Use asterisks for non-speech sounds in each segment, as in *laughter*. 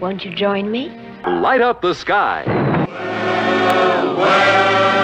Won't you join me? Light up the sky. I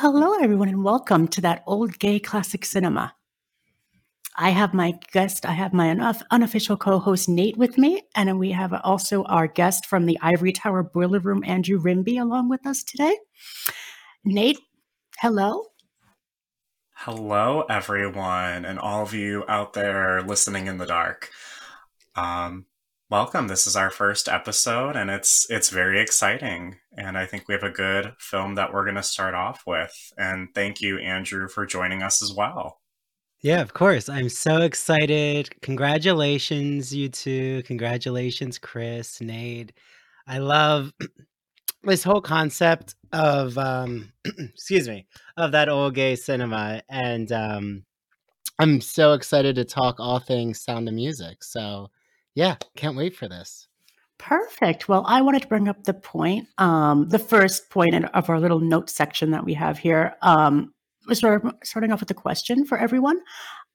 hello, everyone, and welcome to that old gay classic cinema. I have my guest, I have my unof- unofficial co host Nate with me, and we have also our guest from the Ivory Tower Boiler Room, Andrew Rimby, along with us today. Nate, hello. Hello, everyone, and all of you out there listening in the dark. Um, welcome. This is our first episode, and it's it's very exciting. And I think we have a good film that we're going to start off with. And thank you, Andrew, for joining us as well. Yeah, of course. I'm so excited. Congratulations, you two. Congratulations, Chris, Nate. I love *clears throat* this whole concept of um *clears throat* excuse me, of that old gay cinema and um I'm so excited to talk all things sound and music. So, yeah, can't wait for this. Perfect. Well, I wanted to bring up the point, um, the first point in- of our little note section that we have here. Um, we're sort of starting off with a question for everyone.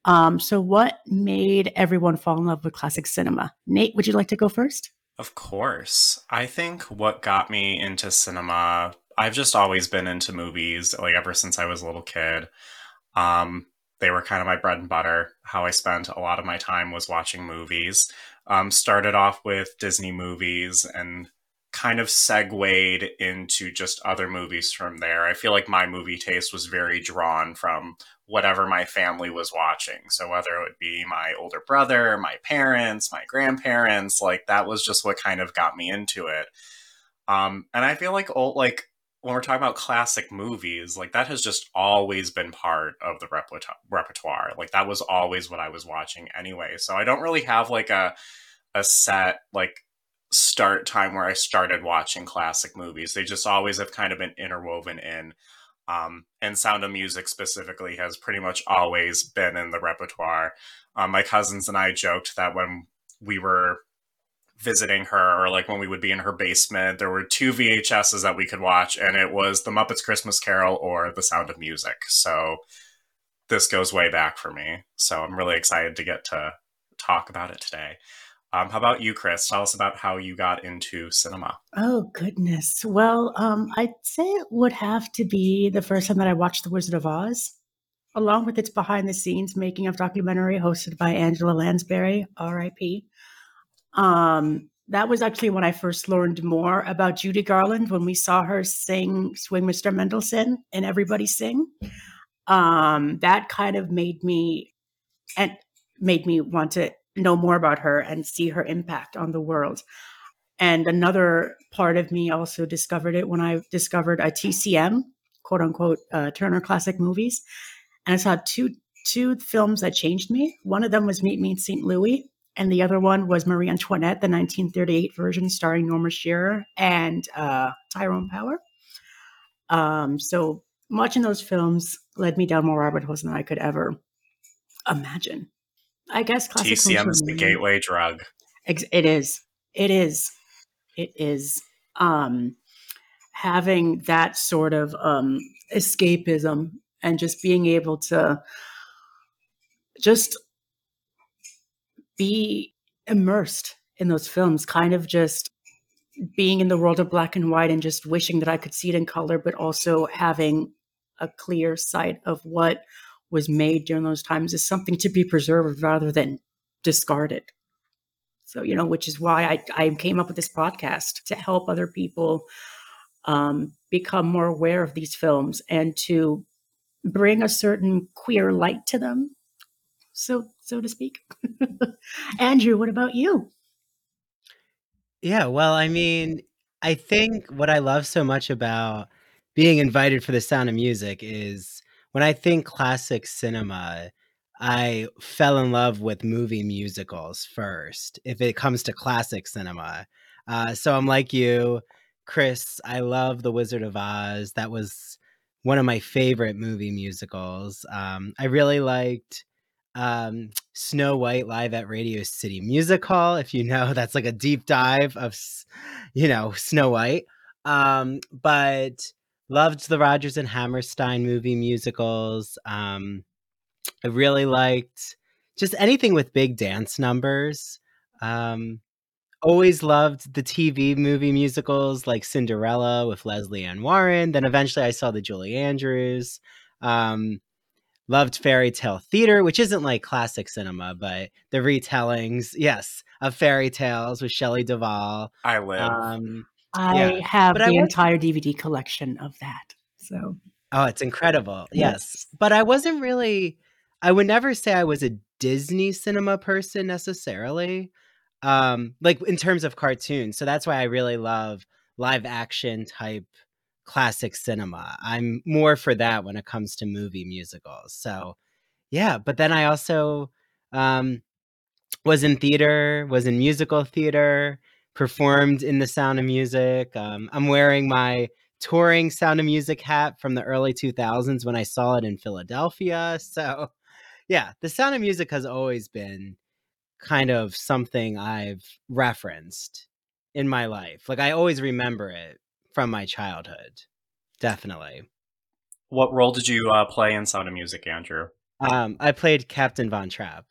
Um, so, what made everyone fall in love with classic cinema? Nate, would you like to go first? Of course. I think what got me into cinema, I've just always been into movies, like ever since I was a little kid. Um, they were kind of my bread and butter. How I spent a lot of my time was watching movies. Um, started off with Disney movies and kind of segued into just other movies from there. I feel like my movie taste was very drawn from whatever my family was watching. So whether it would be my older brother, my parents, my grandparents, like that was just what kind of got me into it. Um, and I feel like old, like when we're talking about classic movies, like that has just always been part of the repertoire. Like that was always what I was watching anyway. So I don't really have like a a set like start time where I started watching classic movies. They just always have kind of been interwoven in. Um, and Sound of Music specifically has pretty much always been in the repertoire. Um, my cousins and I joked that when we were visiting her, or like when we would be in her basement, there were two VHSs that we could watch, and it was The Muppets Christmas Carol or The Sound of Music. So this goes way back for me. So I'm really excited to get to talk about it today. Um, how about you, Chris? Tell us about how you got into cinema. Oh goodness. Well, um, I'd say it would have to be the first time that I watched The Wizard of Oz, along with its behind the scenes making of documentary hosted by Angela Lansbury, R.I.P. Um, that was actually when I first learned more about Judy Garland when we saw her sing "Swing, Mr. Mendelssohn" and everybody sing. Um, that kind of made me and made me want to know more about her and see her impact on the world. And another part of me also discovered it when I discovered a TCM, quote unquote, uh, Turner Classic Movies. And I saw two two films that changed me. One of them was Meet Me in St. Louis, and the other one was Marie Antoinette, the 1938 version starring Norma Shearer and uh, Tyrone Power. Um, so watching those films led me down more rabbit holes than I could ever imagine. I guess classic TCM is the gateway drug. Ex- It is. It is. It is. Um, having that sort of um, escapism and just being able to just be immersed in those films, kind of just being in the world of black and white and just wishing that I could see it in color, but also having a clear sight of what was made during those times is something to be preserved rather than discarded. So, you know, which is why I, I came up with this podcast to help other people um, become more aware of these films and to bring a certain queer light to them, so so to speak. *laughs* Andrew, what about you? Yeah, well, I mean, I think what I love so much about being invited for the sound of music is when I think classic cinema, I fell in love with movie musicals first, if it comes to classic cinema. Uh, so I'm like you, Chris. I love The Wizard of Oz. That was one of my favorite movie musicals. Um, I really liked um, Snow White live at Radio City Music Hall. If you know, *laughs* that's like a deep dive of, you know, Snow White. Um, but loved the Rodgers and Hammerstein movie musicals. Um, I really liked just anything with big dance numbers. Um, always loved the TV movie musicals like Cinderella with Leslie Ann Warren. Then eventually I saw the Julie Andrews. Um, loved fairy tale theater, which isn't like classic cinema, but the retellings, yes, of fairy tales with Shelley Duvall. I live. Um, I Yeah. have But the I wasn't- entire DVD collection of that. So Oh, it's incredible. Yes. Yes. But I wasn't really I would never say I was a Disney cinema person necessarily. Um like in terms of cartoons. So that's why I really love live action type classic cinema. I'm more for that when it comes to movie musicals. So yeah, but then I also um was in theater, was in musical theater, performed in the Sound of Music. Um, I'm wearing my touring Sound of Music hat from the early 2000s when I saw it in Philadelphia. So, yeah, the Sound of Music has always been kind of something I've referenced in my life. Like, I always remember it from my childhood. Definitely. what role did you uh, play in Sound of Music, Andrew? Um, I played Captain Von Trapp.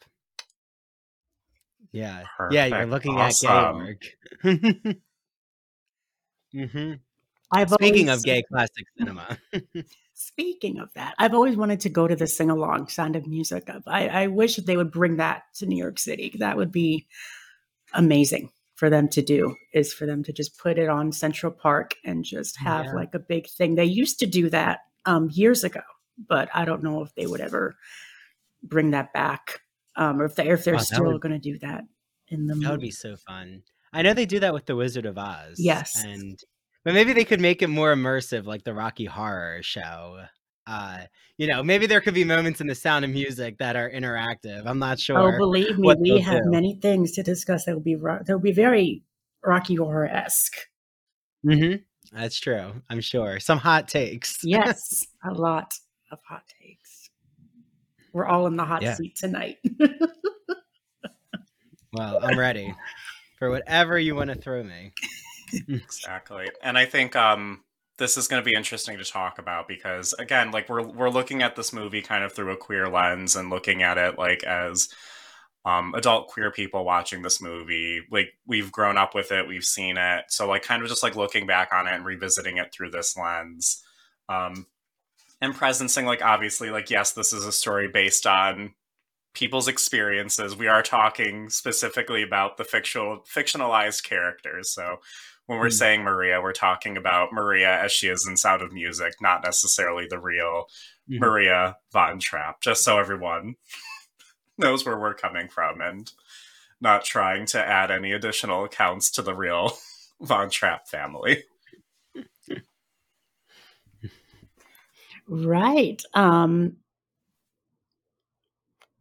Yeah. Yeah, you're looking Awesome. at gay work. *laughs* hmm I've Speaking always, of gay classic cinema, *laughs* Speaking of that, I've always wanted to go to the sing along Sound of Music. I, I wish they would bring that to New York City. That would be amazing for them to do. Is for them to just put it on Central Park and just have Yeah. like a big thing. They used to do that um, years ago, but I don't know if they would ever bring that back, um, or if they if they're still going to do that in the that would be so fun. I know they do that with the Wizard of Oz. Yes. and but maybe they could make it more immersive, like the Rocky Horror Show. Uh, you know, maybe there could be moments in the Sound of Music that are interactive. I'm not sure. Oh, believe me, we have do. many things to discuss that will be ro- that will be very Rocky Horror esque. hmm That's true. I'm sure some hot takes. *laughs* Yes, a lot of hot takes. We're all in the hot Yeah. seat tonight. Well, I'm ready for whatever you want to throw me. *laughs* *laughs* Exactly. And I think um this is going to be interesting to talk about because again, like we're we're looking at this movie kind of through a queer lens and looking at it like as um adult queer people watching this movie. Like we've grown up with it, we've seen it. So like kind of just like looking back on it and revisiting it through this lens. Um and presencing like obviously like yes, this is a story based on people's experiences. We are talking specifically about the fictional fictionalized characters. So when we're Mm. saying Maria, we're talking about Maria as she is in Sound of Music, not necessarily the real Mhm. Maria Von Trapp, just so everyone *laughs* knows where we're coming from and not trying to add any additional accounts to the real *laughs* Von Trapp family. right. Um,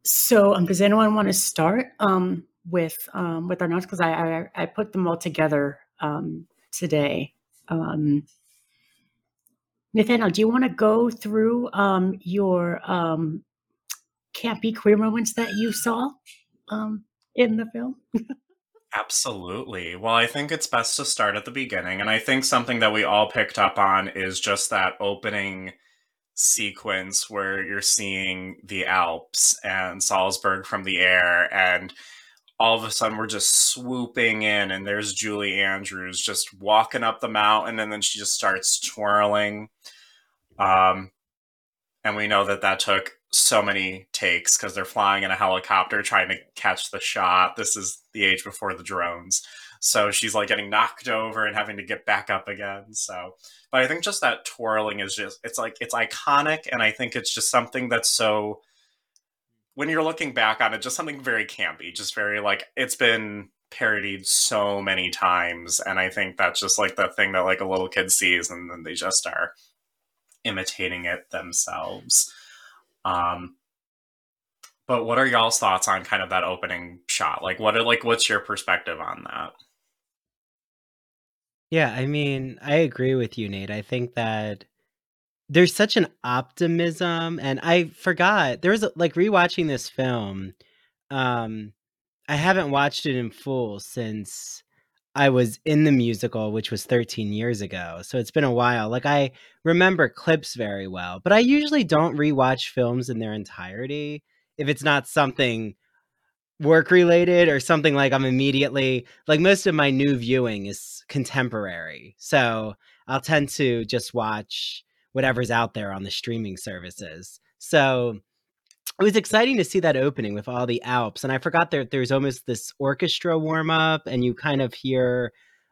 so, um, does anyone want to start um, with um, with our notes? Because I, I I put them all together um, today. Um, Nathaniel, do you want to go through um, your um, campy queer moments that you saw um, in the film? *laughs* Absolutely. Well, I think it's best to start at the beginning. And I think something that we all picked up on is just that opening sequence where you're seeing the Alps and Salzburg from the air. And all of a sudden, we're just swooping in, and there's Julie Andrews just walking up the mountain, and then she just starts twirling. Um, and we know that that took so many takes because they're flying in a helicopter trying to catch the shot. This is the age before the drones. So she's like getting knocked over and having to get back up again. So, but I think just that twirling is just, it's like, it's iconic. And I think it's just something that's so, when you're looking back on it, just something very campy, just very like, it's been parodied so many times and i think that's just like the thing that like a little kid sees and then they just are imitating it themselves. Um but what are y'all's thoughts on kind of that opening shot? Like what are like what's your perspective on that? Yeah, I mean, I agree with you, Nate. I think that there's such an optimism, and I forgot there was a, like rewatching this film. Um, I haven't watched it in full since I was in the musical, which was 13 years ago. So it's been a while. Like I remember clips very well, but I usually don't rewatch films in their entirety if it's not something work related or something like I'm immediately like most of my new viewing is contemporary. So I'll tend to just watch whatever's out there on the streaming services. So it was exciting to see that opening with all the Alps. And I forgot that there's almost this orchestra warm up and you kind of hear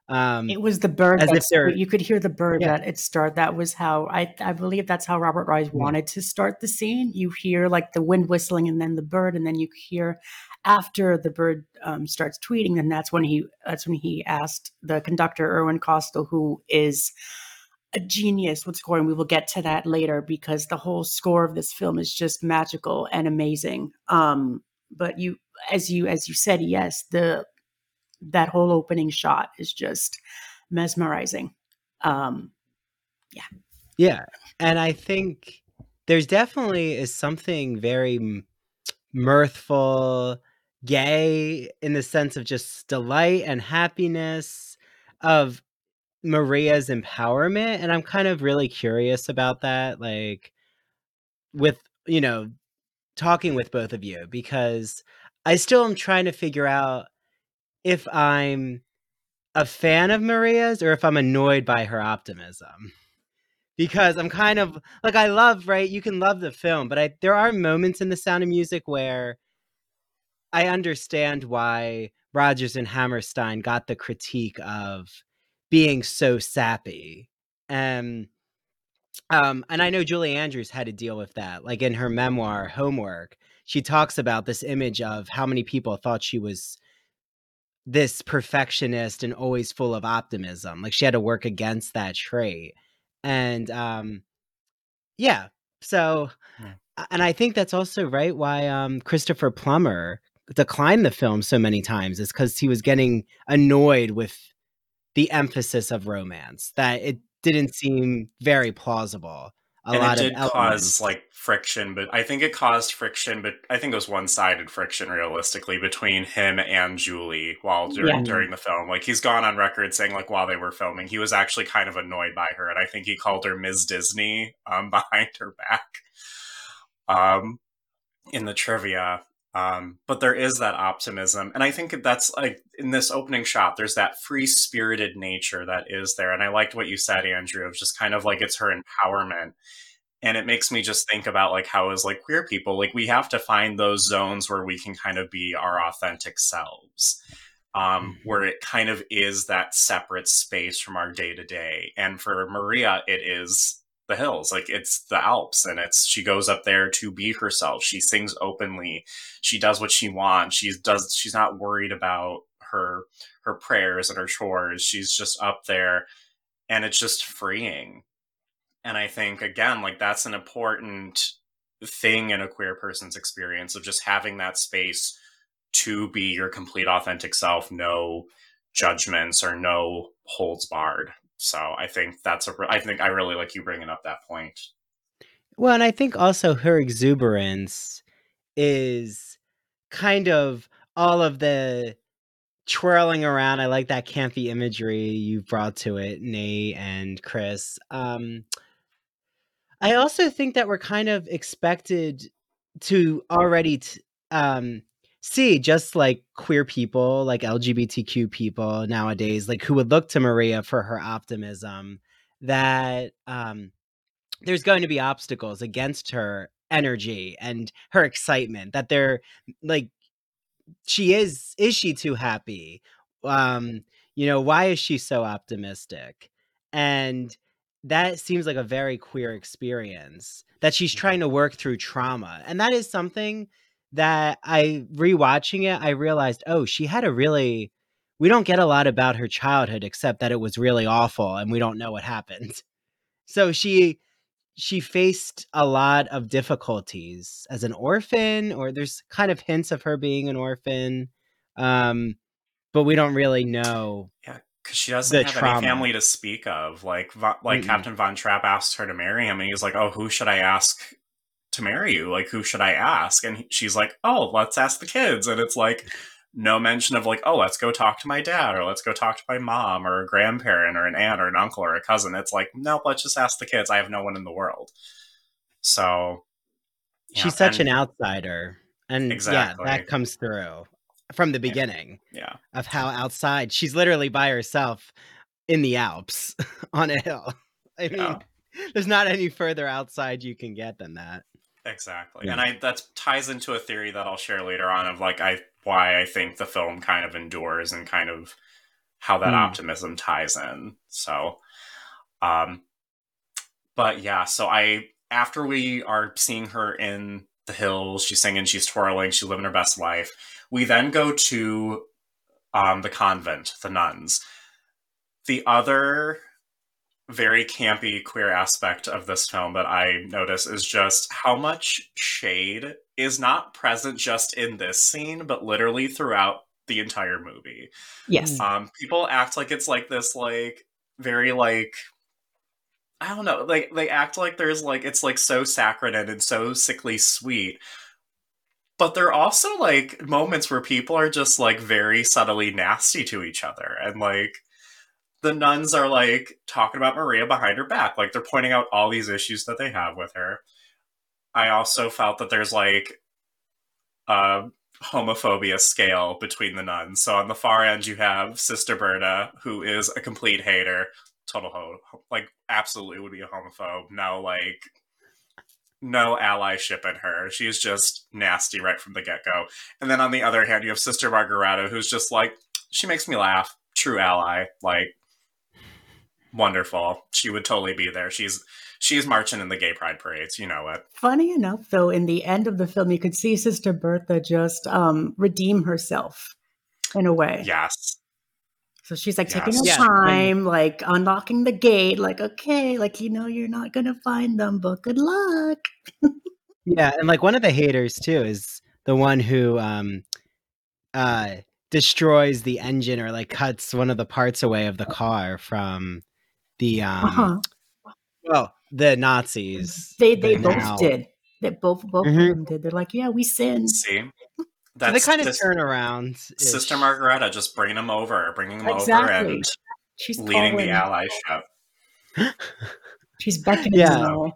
um It was the bird As if they're- you could hear the bird Yeah. that it start. That was how I I believe that's how Robert Wise wanted to start the scene. You hear like the wind whistling and then the bird, and then you hear after the bird um, starts tweeting, and that's when he that's when he asked the conductor Irwin Kostal, who is a genius with scoring. We will get to that later because the whole score of this film is just magical and amazing. Um, but you, as you as you said, yes, the that whole opening shot is just mesmerizing. Um, Yeah, yeah, and I think there's definitely is something very mirthful, gay in the sense of just delight and happiness of Maria's empowerment, and I'm kind of really curious about that, like with you know talking with both of you because I still am trying to figure out if I'm a fan of Maria's or if I'm annoyed by her optimism because I'm kind of like I love right. You can love the film, but I there are moments in The Sound of Music where I understand why Rodgers and Hammerstein got the critique of being so sappy, and um, and I know Julie Andrews had to deal with that. Like in her memoir Homework, she talks about this image of how many people thought she was this perfectionist and always full of optimism. Like she had to work against that trait and um yeah so and i think that's also right why um christopher plummer declined the film so many times is because he was getting annoyed with the emphasis of romance that it didn't seem very plausible a and lot it did of cause like friction but i think it caused friction but i think it was one-sided friction realistically between him and julie while during, Yeah. during the film. Like he's gone on record saying like while they were filming he was actually kind of annoyed by her and i think he called her ms disney um, *laughs* behind her back um, in the trivia um, but there is that optimism and i think that's like in this opening shot there's that free spirited nature that is there and i liked what you said andrew of just kind of like it's her empowerment and it makes me just think about like how as like queer people like we have to find those zones where we can kind of be our authentic selves um, where it kind of is that separate space from our day to day and for maria it is the hills like it's the alps and it's she goes up there to be herself. She sings openly. She does what she wants. She does she's not worried about her her prayers and her chores. She's just up there and it's just freeing. And i think again like that's an important thing in a queer person's experience of just having that space to be your complete authentic self. No judgments or no holds barred so i think that's a. I think i really like you bringing up that point Well, and I think also her exuberance is kind of all of the twirling around. I like that campy imagery you brought to it, Nate and Chris. Um, I also think that we're kind of expected to already t- um, see just like queer people, like LGBTQ people nowadays, like who would look to Maria for her optimism, that um, there's going to be obstacles against her energy and her excitement that they're like she is is she too happy? Um you know why is she so optimistic? And that seems like a very queer experience that she's trying to work through trauma and that is something that i rewatching it i realized oh she had a really we don't get a lot about her childhood except that it was really awful and we don't know what happened. *laughs* So she she faced a lot of difficulties as an orphan or there's kind of hints of her being an orphan. Um but we don't really know Yeah, because she doesn't have trauma. any family to speak of. Like, like Mm-mm. Captain Von Trapp asked her to marry him, and he's like, "Oh, who should I ask to marry you? Like, who should I ask?" And he- she's like, "Oh, let's ask the kids." And it's like no mention of like, "Oh, let's go talk to my dad, or let's go talk to my mom, or a grandparent, or an aunt, or an uncle, or a cousin." It's like, nope, let's just ask the kids. I have no one in the world. So yeah, she's such and- an outsider. And Exactly. yeah, that comes through from the beginning yeah. of how outside she's literally by herself in the Alps *laughs* on a hill. I mean, Yeah. there's not any further outside you can get than that. Exactly. Yeah. And I that ties into a theory that I'll share later on of like I why I think the film kind of endures and kind of how that Mm. optimism ties in. So um but yeah, so I after we are seeing her in the hills, she's singing, she's twirling, she's living her best life. We then go to um the convent, the nuns. The other very campy queer aspect of this film that I notice is just how much shade is not present just in this scene, but literally throughout the entire movie. Yes. Um, people act like it's like this, like very like I don't know, like they act like there's like it's like so saccharine and so sickly sweet. But there are also like moments where people are just like very subtly nasty to each other and like the nuns are like talking about Maria behind her back. Like they're pointing out all these issues that they have with her. I also felt that there's like a homophobia scale between the nuns. So on the far end, you have Sister Berta, who is a complete hater, total ho, like absolutely would be a homophobe. No, like no allyship in her. She's just nasty right from the get go. And then on the other hand, you have Sister Margaretta, who's just like she makes me laugh. True ally, like wonderful. She would totally be there. She's she's marching in the gay pride parades. You know it. Funny enough, though, in the end of the film, you could see Sister Bertha just um, redeem herself in a way. Yes. So she's like taking Yes. her Yeah, time, like unlocking the gate, like, okay, like, you know, you're not going to find them, but good luck. *laughs* Yeah, and like one of the haters too is the one who um uh destroys the engine or like cuts one of the parts away of the car from the um Uh-huh. well the Nazis. They, they both now- did. They both, both Mhm. of them did. They're like, yeah, we sinned. See. *laughs* So they kind of this- turn around. Sister Margaretta just bringing them over, bringing them over, Exactly. and She's leading the calling. allyship. *laughs* She's beckoning Yeah. them.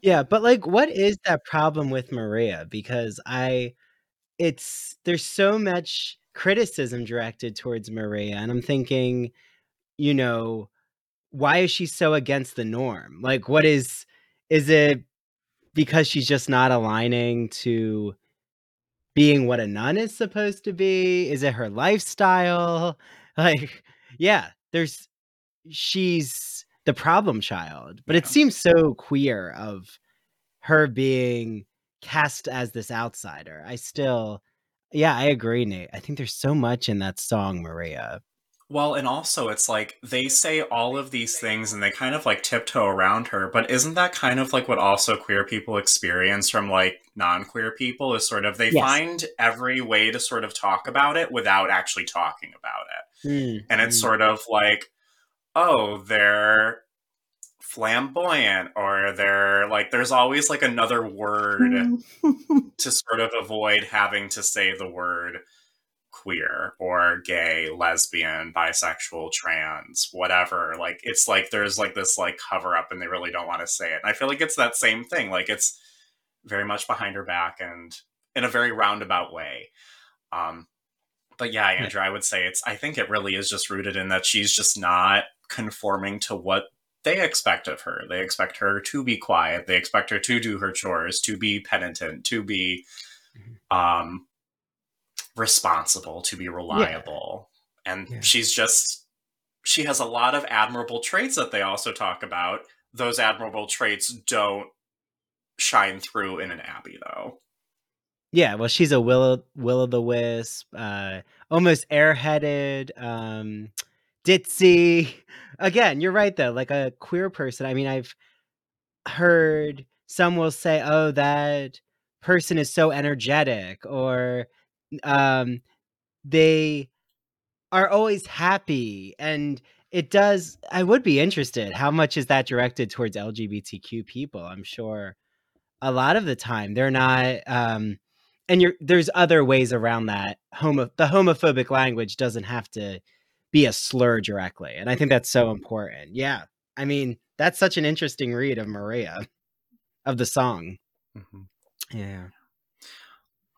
Yeah, but like what is that problem with Maria? Because I it's there's so much criticism directed towards Maria and I'm thinking, you know, why is she so against the norm? Like what is is it because she's just not aligning to being what a nun is supposed to be? Is it her lifestyle? *laughs* Like yeah, there's she's the problem child, but it seems so queer of her being cast as this outsider. I still, yeah, I agree, Nate. I think there's so much in that song, Maria. Well, and also it's like they say all of these things and they kind of like tiptoe around her, but isn't that kind of like what also queer people experience from like non-queer people is sort of they Yes. find every way to sort of talk about it without actually talking about it. Mm, And it's mm. sort of like, oh, they're flamboyant or they're like there's always like another word Mm. *laughs* to sort of avoid having to say the word queer or gay, lesbian, bisexual, trans, whatever. Like it's like there's like this like cover up and they really don't want to say it. And I feel like it's that same thing. Like it's very much behind her back and in a very roundabout way. Um but yeah, Andrew, I would say it's I think it really is just rooted in that she's just not conforming to what they expect of her. They expect her to be quiet. They expect her to do her chores, to be penitent, to be um responsible, to be reliable. And Yeah. she's just she has a lot of admirable traits that they also talk about. Those admirable traits don't shine through in an Abbey though. Yeah, well, she's a will will o' the wisp, uh, almost airheaded, um, ditzy. Again, you're right though. Like a queer person, I mean, I've heard some will say, "Oh, that person is so energetic," or um, they are always happy, and it does. I would be interested. How much is that directed towards LGBTQ people? I'm sure a lot of the time they're not. Um, and you're there's other ways around that. Homo the homophobic language doesn't have to be a slur directly, and I think that's so important. Yeah, I mean that's such an interesting read of Maria, of the song. Mhm. Yeah.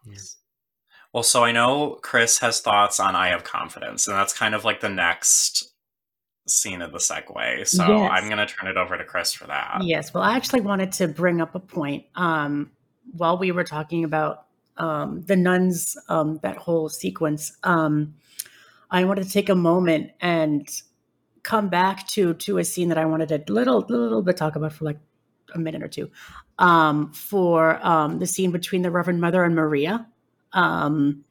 Yeah. Well, so I know Chris has thoughts on I Have Confidence, and that's kind of like the next scene of the segue. So Yes. I'm going to turn it over to Chris for that. Yes, well, I actually wanted to bring up a point um, while we were talking about um, the nuns, um, that whole sequence. Um, I wanted to take a moment and come back to to a scene that I wanted to little little bit talk about for like a minute or two. Um, for um, the scene between the Reverend Mother and Maria, um,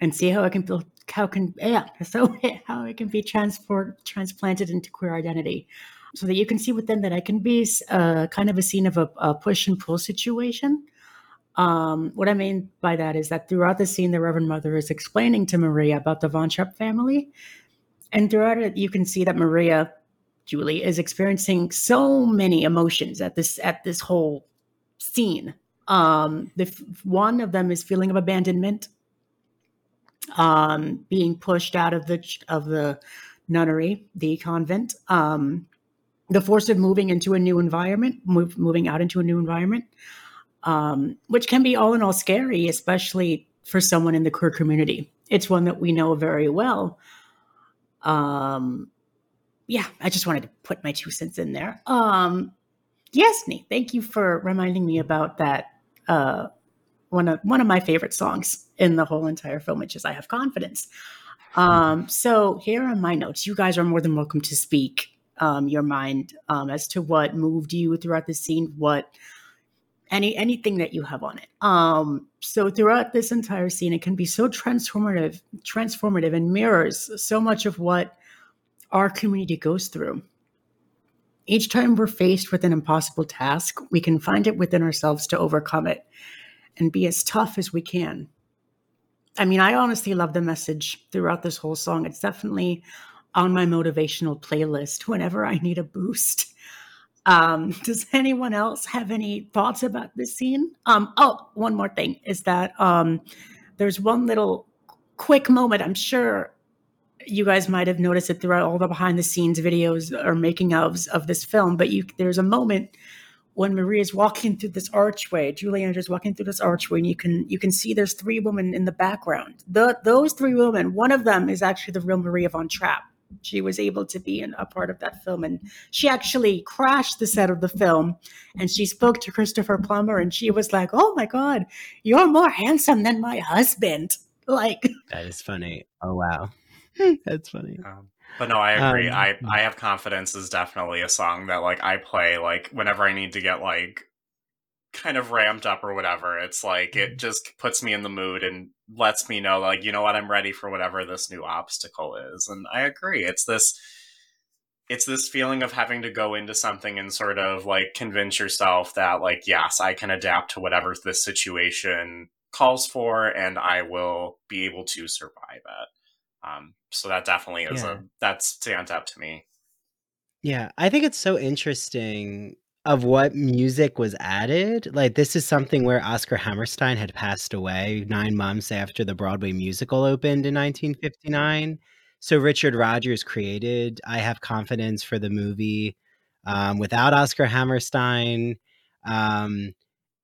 and see how it can be how can yeah *laughs* so how it can be transport transplanted into queer identity so that you can see within that it can be uh, kind of a scene of a, a push and pull situation. Um, what I mean by that is that throughout the scene, the Reverend Mother is explaining to Maria about the Von Trapp family. And throughout it, you can see that Maria, Julie, is experiencing so many emotions at this at this whole scene. Um, the one of them is feeling of abandonment, um, being pushed out of the of the nunnery, the convent, um, the force of moving into a new environment, move, moving out into a new environment, um, which can be all in all scary, especially for someone in the queer community. It's one that we know very well. Um, yeah, I just wanted to put my two cents in there. Um, yes, Nate, thank you for reminding me about that. Uh, one of one of my favorite songs in the whole entire film, which is "I Have Confidence." Um, so here are my notes. You guys are more than welcome to speak um, your mind um, as to what moved you throughout the scene, what any anything that you have on it. Um, so throughout this entire scene, it can be so transformative, transformative, and mirrors so much of what our community goes through. Each time we're faced with an impossible task, we can find it within ourselves to overcome it and be as tough as we can. I mean, I honestly love the message throughout this whole song. It's definitely on my motivational playlist whenever I need a boost. Um, *laughs* does anyone else have any thoughts about this scene? Um, oh, one more thing is that um, there's one little quick moment. I'm sure you guys might have noticed it throughout all the behind the scenes videos or making ofs of this film, but you there's a moment when Maria is walking through this archway, Julie Andrews walking through this archway, and you can you can see there's three women in the background. The those three women, one of them is actually the real Maria von Trapp. She was able to be in a part of that film, and she actually crashed the set of the film. And she spoke to Christopher Plummer, and she was like, "Oh my God, you're more handsome than my husband!" Like, That is funny. Oh wow. *laughs* That's funny. Um, but no, I agree. Um, I I have confidence is definitely a song that like I play like whenever I need to get like kind of ramped up or whatever. It's like it just puts me in the mood and lets me know like you know what I'm ready for whatever this new obstacle is. And I agree. It's this it's this feeling of having to go into something and sort of like convince yourself that like yes, I can adapt to whatever this situation calls for and I will be able to survive it. Um, so that definitely is Yeah. a that stands out to me. Yeah, I think it's so interesting of what music was added. Like this is something where Oscar Hammerstein had passed away 9 months after the Broadway musical opened in 1959. So Richard Rodgers created I Have Confidence for the movie um, without Oscar Hammerstein. Um,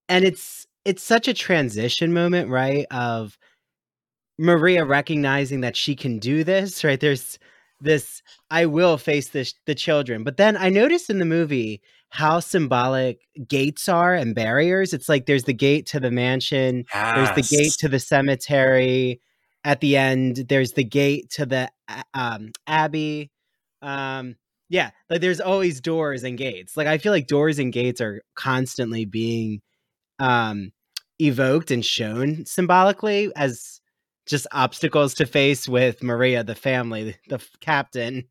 and it's it's such a transition moment, right? Of Maria recognizing that she can do this, right? There's this I will face this the children. But then I noticed in the movie how symbolic gates are and barriers. It's like there's the gate to the mansion, there's the gate to the cemetery. At the end, there's the gate to the um, abbey. Um, yeah, like there's always doors and gates. Like I feel like doors and gates are constantly being um, evoked and shown symbolically as just obstacles to face with Maria, the family, the captain,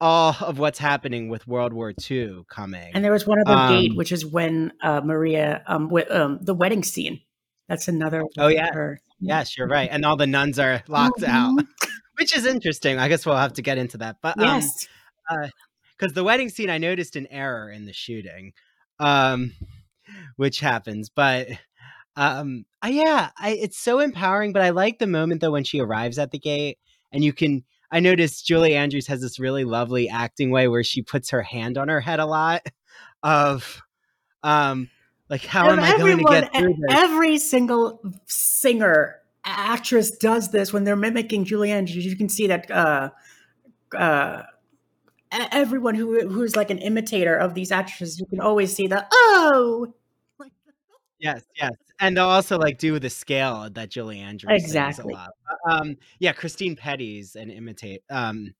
all of what's happening with World War II coming. And there was one other gate, Um, which is when uh, Maria, um, with, um, the wedding scene. That's another. Oh yeah. her- yes, you're right. And all the nuns are locked out, Mhm. *laughs* which is interesting. I guess we'll have to get into that. But um, Yes. because the wedding scene i noticed an error in the shooting um which happens but um I, yeah I, it's so empowering but i like the moment though when she arrives at the gate and you can i noticed julie andrews has this really lovely acting way where she puts her hand on her head a lot *laughs* of um like how am And i going to get through this Every single singer, actress does this when they're mimicking Julie Andrews. You can see that uh, uh, everyone who who's like an imitator of these actresses, you can always see the oh. *laughs* Yes, yes, and they'll also like do the scale that Julie Andrews Exactly. a lot. Um, yeah, Christine Petty's an imitate, um,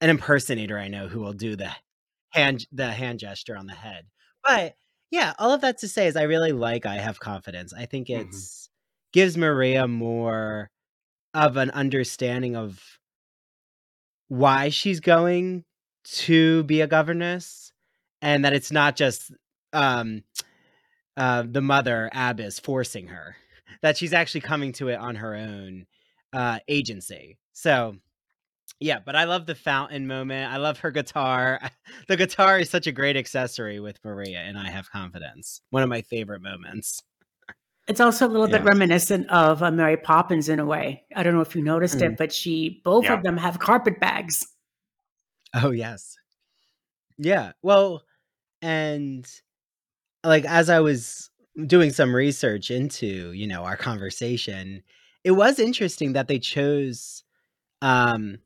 an impersonator I know who will do the hand the hand gesture on the head. But yeah, all of that to say is I really like I have confidence. I think Mhm. it's gives Maria more of an understanding of why she's going to be a governess and that it's not just um uh, the mother Abbess forcing her that she's actually coming to it on her own uh agency so yeah but i love the fountain moment i love her guitar *laughs* the guitar is such a great accessory with maria and i have confidence one of my favorite moments It's also a little bit reminiscent of uh, Mary Poppins in a way. I don't know if you noticed Mm. it, but she both Yeah. of them have carpet bags. Oh yes. Yeah. Well, and like as I was doing some research into, you know, our conversation, it was interesting that they chose um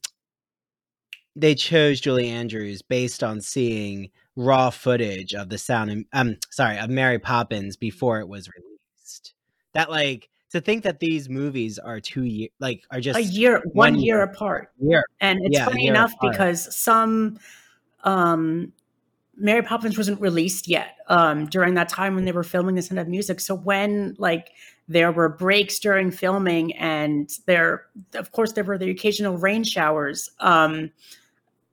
they chose Julie Andrews based on seeing raw footage of the sound and um sorry, of Mary Poppins before it was released. That like to think that these movies are two year like are just a year, one one year year. apart. year. And it's Yeah, funny enough apart. because some um Mary Poppins wasn't released yet um during that time when they were filming the Sound of Music. So when like there were breaks during filming and there of course there were the occasional rain showers. Um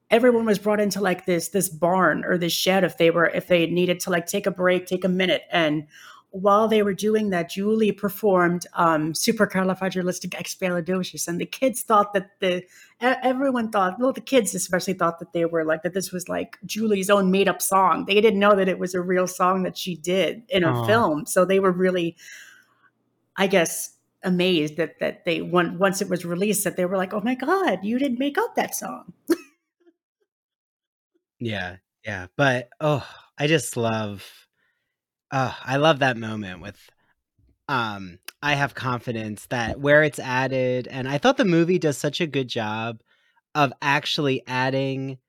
everyone was brought into like this this barn or this shed if they were if they needed to like take a break, take a minute and while they were doing that, Julie performed um, supercalifragilisticexpialidocious, and the kids thought that the everyone thought, well, the kids especially thought that they were like that. This was like Julie's own made up song. They didn't know that it was a real song that she did in a Aw. film, so they were really, I guess, amazed that that they when, once it was released that they were like, oh my god, you didn't make up that song. Yeah, yeah. But oh, I just love oh, I love that moment with um I have confidence that where it's added and I thought the movie does such a good job of actually adding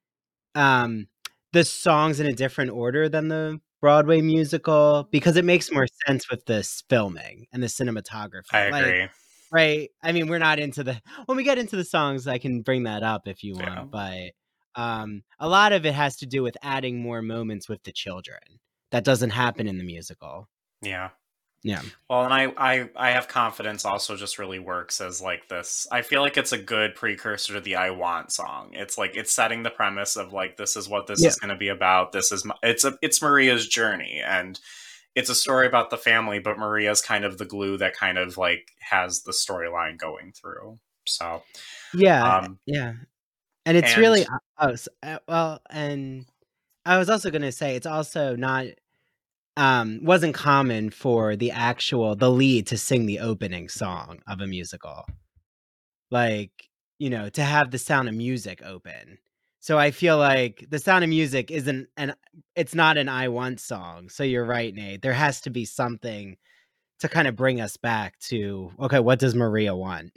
um the songs in a different order than the Broadway musical because it makes more sense with this filming and the cinematography. I Like, agree. right i mean we're not into the when we get into the songs i can bring that up if you want Yeah. but um a lot of it has to do with adding more moments with the children that doesn't happen in the musical Yeah. yeah Well, and I, I, I have confidence also just really works as like this. I feel like it's a good precursor to the I Want song. It's like it's setting the premise of like this is what this Yeah. is going to be about. This is it's a it's Maria's journey, and it's a story about the family, but Maria's kind of the glue that kind of like has the storyline going through. So, yeah um, yeah and it's and- really oh uh, well and i was also going to say it's also not um wasn't common for the actual the lead to sing the opening song of a musical like you know to have the sound of music open so i feel like the sound of music isn't an it's not an i want song so you're right nate there has to be something to kind of bring us back to okay what does maria want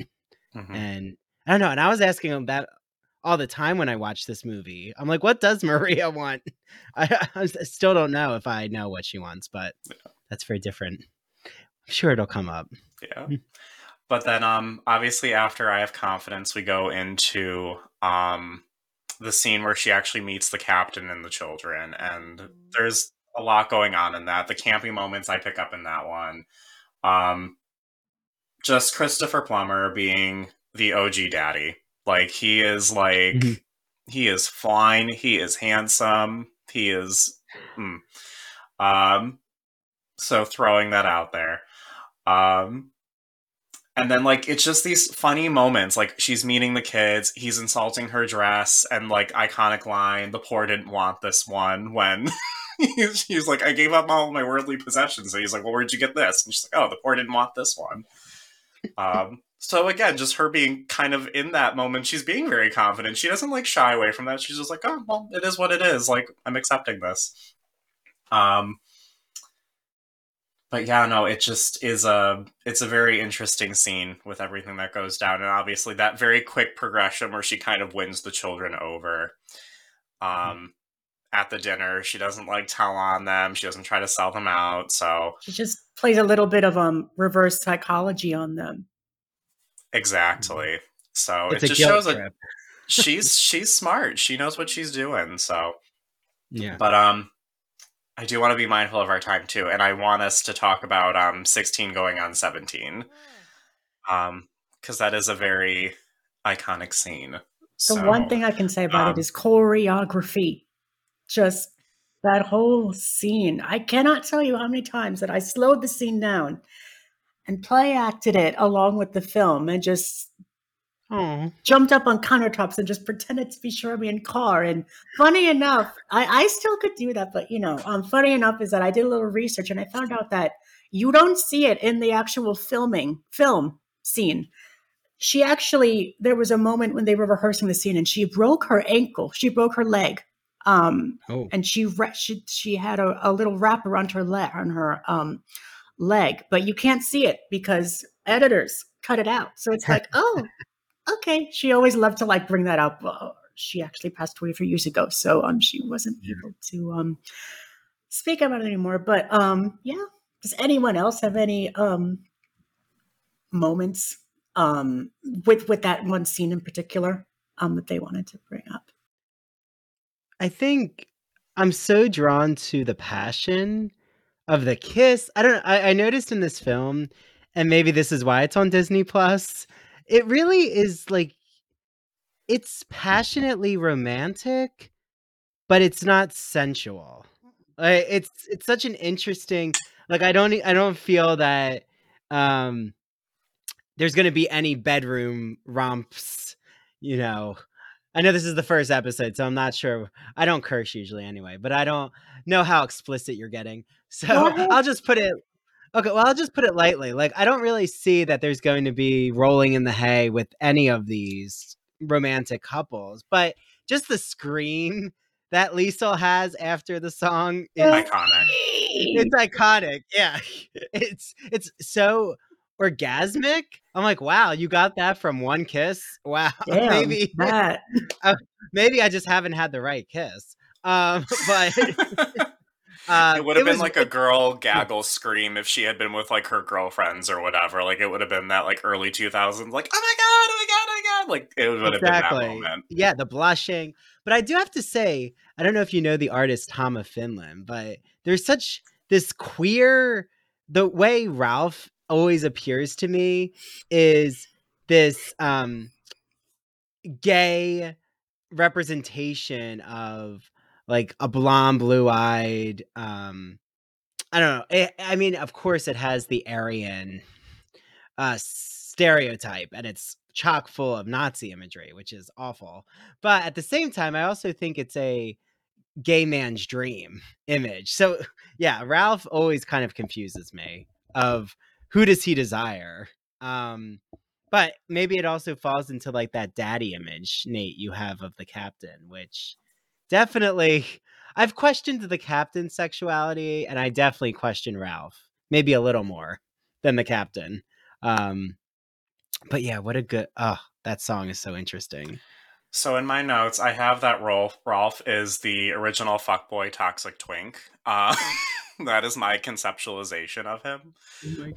mhm. and I don't know. And I was asking him that all the time when I watch this movie. I'm like, what does *laughs* Maria want? *laughs* I still don't know if I know what she wants, but that's very different. I'm sure it'll come up. Yeah. But then um obviously after I have confidence we go into um the scene where she actually meets the captain and the children and there's a lot going on in that. The camping moments I pick up in that one. Um, just Christopher Plummer being the OG daddy. Like he is like Mhm. he is fine. He is handsome. He is. mm. Um, so throwing that out there. Um, and then like it's just these funny moments. Like she's meeting the kids. He's insulting her dress and like iconic line. The poor didn't want this one when. *laughs* he's, he's like, I gave up all my worldly possessions. So he's like, Well, where'd you get this? And she's like, Oh, the poor didn't want this one. Um, so again, just her being kind of in that moment, she's being very confident. She doesn't like shy away from that. She's just like, oh well, it is what it is. Like I'm accepting this. Um, but yeah, no, it just is a it's a very interesting scene with everything that goes down, and obviously that very quick progression where she kind of wins the children over. Um, at the dinner, she doesn't like tell on them. She doesn't try to sell them out. So She just plays a little bit of um reverse psychology on them. Exactly. So It's it just shows that she's *laughs* she's smart. She knows what she's doing. So, Yeah. but um, I do want to be mindful of our time too, and I want us to talk about um 16 going on 17, um, because that is a very iconic scene. The So, one thing I can say about um, it is choreography. Just that whole scene. I cannot tell you how many times that I slowed the scene down and play acted it along with the film and just Oh, jumped up on countertops and just pretended to be Charmian Carr. And funny enough, I, I still could do that, but you know, um, funny enough is that I did a little research and I found out that you don't see it in the actual filming film scene. She actually, there was a moment when they were rehearsing the scene and she broke her ankle. She broke her leg. Um, oh, and she she, she had a, a little wrap around her leg on her um, leg, but you can't see it because editors cut it out. So it's like, oh, okay. She always loved to like bring that up. Well, she actually passed away a few years ago, so um, she wasn't Yeah. able to um speak about it anymore. But um, yeah. Does anyone else have any um moments um with with that one scene in particular um that they wanted to bring up? I think I'm so drawn to the passion of the kiss. I don't. I, I noticed in this film, and maybe this is why it's on Disney Plus. It really is like it's passionately romantic, but it's not sensual. Like, it's it's such an interesting. Like I don't I don't feel that um there's gonna be any bedroom romps. You know, I know this is the first episode, so I'm not sure. I don't curse usually anyway, but I don't know how explicit you're getting. So Go *laughs* ahead. I'll just put it. Okay, well, I'll just put it lightly. Like, I don't really see that there's going to be rolling in the hay with any of these romantic couples, but just the scream that Liesl has after the song is iconic. it's iconic. Yeah. *laughs* It's it's so orgasmic. I'm like, wow, you got that from one kiss. Wow. *laughs* Damn, maybe that. maybe I just haven't had the right kiss. Um, but uh, it would have been was- like a girl *laughs* gaggle scream if she had been with like her girlfriends or whatever. Like it would have been that like early 2000s, like oh my god, oh my god, oh my god. Like it would have been that moment. Yeah, the blushing. But I do have to say, I don't know if you know the artist Tom of Finland, but there's such this queer the way Ralph always appears to me is this um gay representation of like a blonde blue-eyed um I don't know. It, I mean, of course, it has the Aryan uh, stereotype, and it's chock full of Nazi imagery, which is awful. But at the same time, I also think it's a gay man's dream image. So *laughs* yeah, Ralph always kind of confuses me of who does he desire. Um, but maybe it also falls into like that daddy image, Nate, you have of the captain, which definitely I've questioned the captain's sexuality, and I definitely question Ralph, maybe a little more than the captain. Um, but yeah, what a good oh, that song is so interesting. So in my notes, I have that Rolf. Rolf is the original fuckboy toxic twink. Uh, *laughs* that is my conceptualization of him.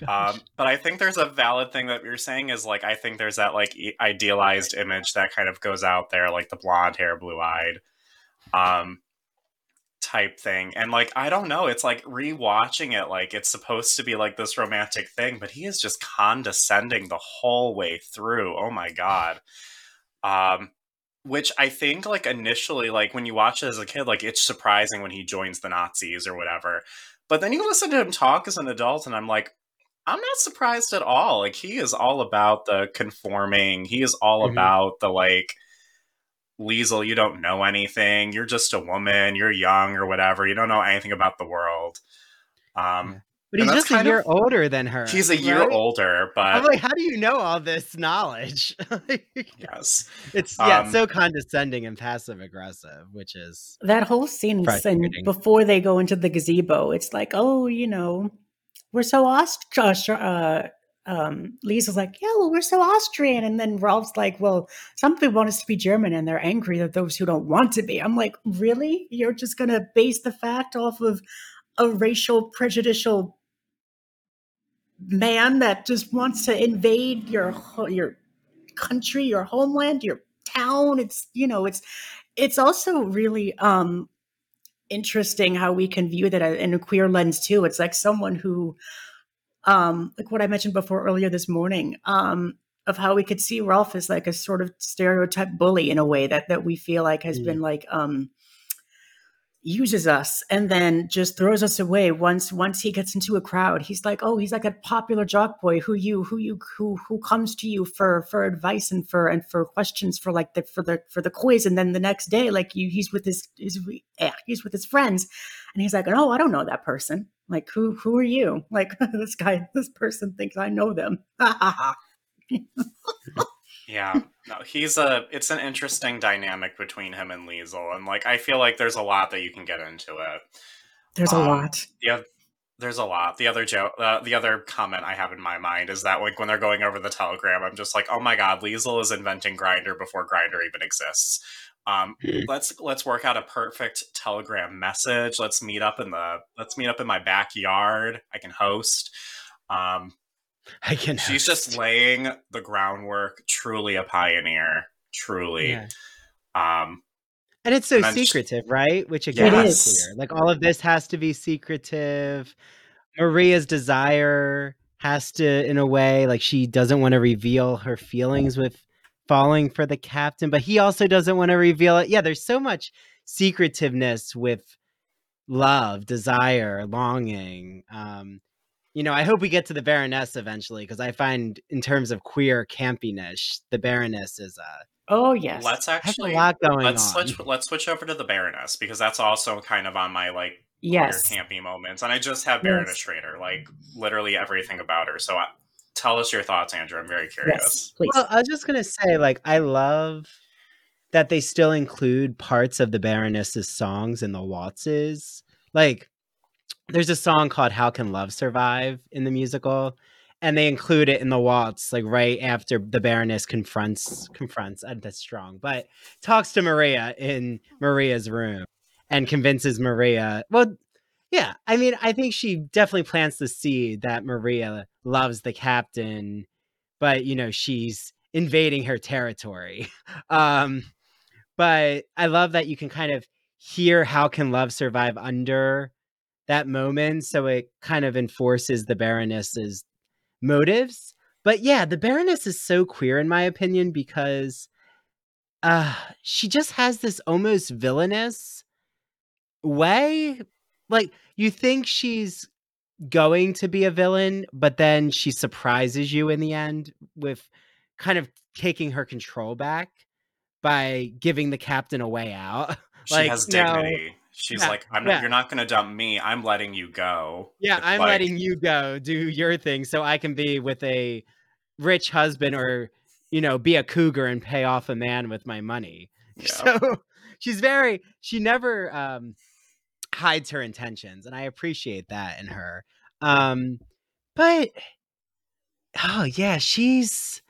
Oh. Um, but I think there's a valid thing that you're saying is like I think there's that like idealized image that kind of goes out there, like the blonde hair, blue eyed. Um, type thing. And like I don't know, it's like rewatching it like it's supposed to be like this romantic thing, but he is just condescending the whole way through. Oh my god. Um which I think like initially like when you watch it as a kid like it's surprising when he joins the Nazis or whatever. But then you listen to him talk as an adult and I'm like I'm not surprised at all. Like he is all about the conforming. He is all mm-hmm. about the like Liesl, you don't know anything. You're just a woman. You're young or whatever. You don't know anything about the world. Um, but he's just a year of, older than her. He's a year older, but I'm like, how do you know all this knowledge? *laughs* yes, it's yeah, um, so condescending and passive aggressive, which is that whole scene. And before they go into the gazebo, it's like, oh, you know, we're so Aust- uh, um, Lisa's like, yeah, well, we're so Austrian. And then Rolf's like, well, some people want us to be German and they're angry at those who don't want to be. I'm like, really? You're just going to base the fact off of a racial prejudicial man that just wants to invade your your country, your homeland, your town. It's, you know, it's, it's also really, um, interesting how we can view that in a queer lens too. It's like someone who, um, like what I mentioned before earlier this morning, um, of how we could see Ralph as like a sort of stereotype bully in a way that that we feel like has mm. been like um, uses us and then just throws us away. Once once he gets into a crowd he's like oh he's like a popular jock boy. Who you who you who who comes to you for for advice and for and for questions for like the for the for the quiz? And then the next day like you he's with his, his he's with his friends. And he's like oh i don't know that person. Like, who who are you? *laughs* Like *laughs* this guy, this person thinks I know them. *laughs* yeah, no, he's a. It's an interesting dynamic between him and Liesl, and like I feel like there's a lot that you can get into it. There's um, a lot. Yeah, there's a lot. The other joke, uh, the other comment I have in my mind is that like when they're going over the telegram, I'm just like, oh my god, Liesl is inventing Grindr before Grindr even exists. Um, hmm. let's let's work out a perfect telegram message. Let's meet up in the let's meet up in my backyard. I can host. Um, *laughs* I can. She's just laying the groundwork. Truly a pioneer. Truly. Yeah. Um, and it's so and secretive, she, right? Which again yes. is clear. Like all of this has to be secretive. Maria's desire has to, in a way, like she doesn't want to reveal her feelings with falling for the captain, but he also doesn't want to reveal it. Yeah, there's so much secretiveness with love, desire, longing. Um, you know, I hope we get to the Baroness eventually because I find, in terms of queer campiness, the Baroness is uh, oh, a Oh yes. Let's actually a lot going let's on. switch let's switch over to the Baroness because that's also kind of on my like yes. campy moments. And I just have Baroness yes. Schraeder, like literally everything about her. So I, tell us your thoughts, Andrew. I'm very curious. Yes, please. Well, I was just gonna say, like, I love that they still include parts of the Baroness's songs in the waltzes. Like, there's a song called "How Can Love Survive" in the musical, and they include it in the waltz, like right after the Baroness confronts confronts. Uh, that's strong, but talks to Maria in Maria's room and convinces Maria. Well, yeah, I mean, I think she definitely plants the seed that Maria loves the captain, but you know, she's invading her territory. *laughs* Um, but I love that you can kind of hear how can love survive under that moment, so it kind of enforces the Baroness's motives. But yeah, the Baroness is so queer in my opinion because uh she just has this almost villainous way like you think she's going to be a villain, but then she surprises you in the end with kind of taking her control back by giving the captain a way out. *laughs* She like, has dignity. She's yeah, like, I'm not, yeah. you're not going to dump me. I'm letting you go. Yeah, I'm like, letting you go do your thing so I can be with a rich husband or, you know, be a cougar and pay off a man with my money. *laughs* Yeah. So she's very, she never, um, hides her intentions and i appreciate that in her um but oh yeah she's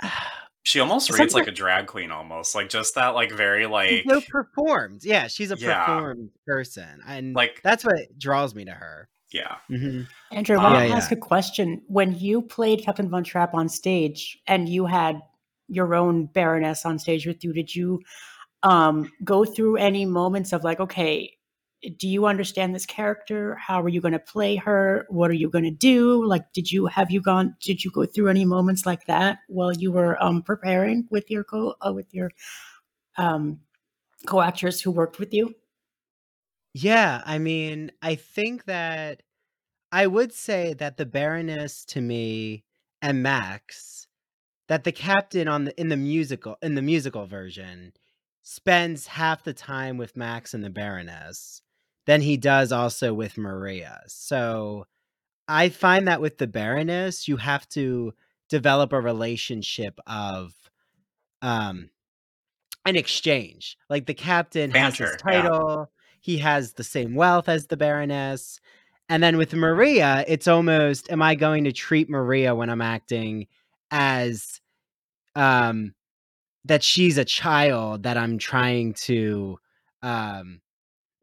*sighs* she almost reads like a drag queen almost like just that like very like no performed yeah she's a yeah. performed person and like that's what draws me to her yeah mm-hmm. andrew i want to ask yeah. a question when you played captain von trapp on stage and you had your own baroness on stage with you did you um go through any moments of like okay do you understand this character? How are you going to play her? What are you going to do? Like, did you have you gone? Did you go through any moments like that while you were um, preparing with your co uh, with your um, co actors who worked with you? Yeah, I mean, I think that I would say that the Baroness to me and Max, that the captain on the in the musical in the musical version spends half the time with Max and the Baroness than he does also with Maria. So I find that with the Baroness, you have to develop a relationship of um an exchange. Like the captain has his Banter, yeah. title, he has the same wealth as the Baroness. And then with Maria, it's almost am I going to treat Maria when I'm acting as um that she's a child that I'm trying to um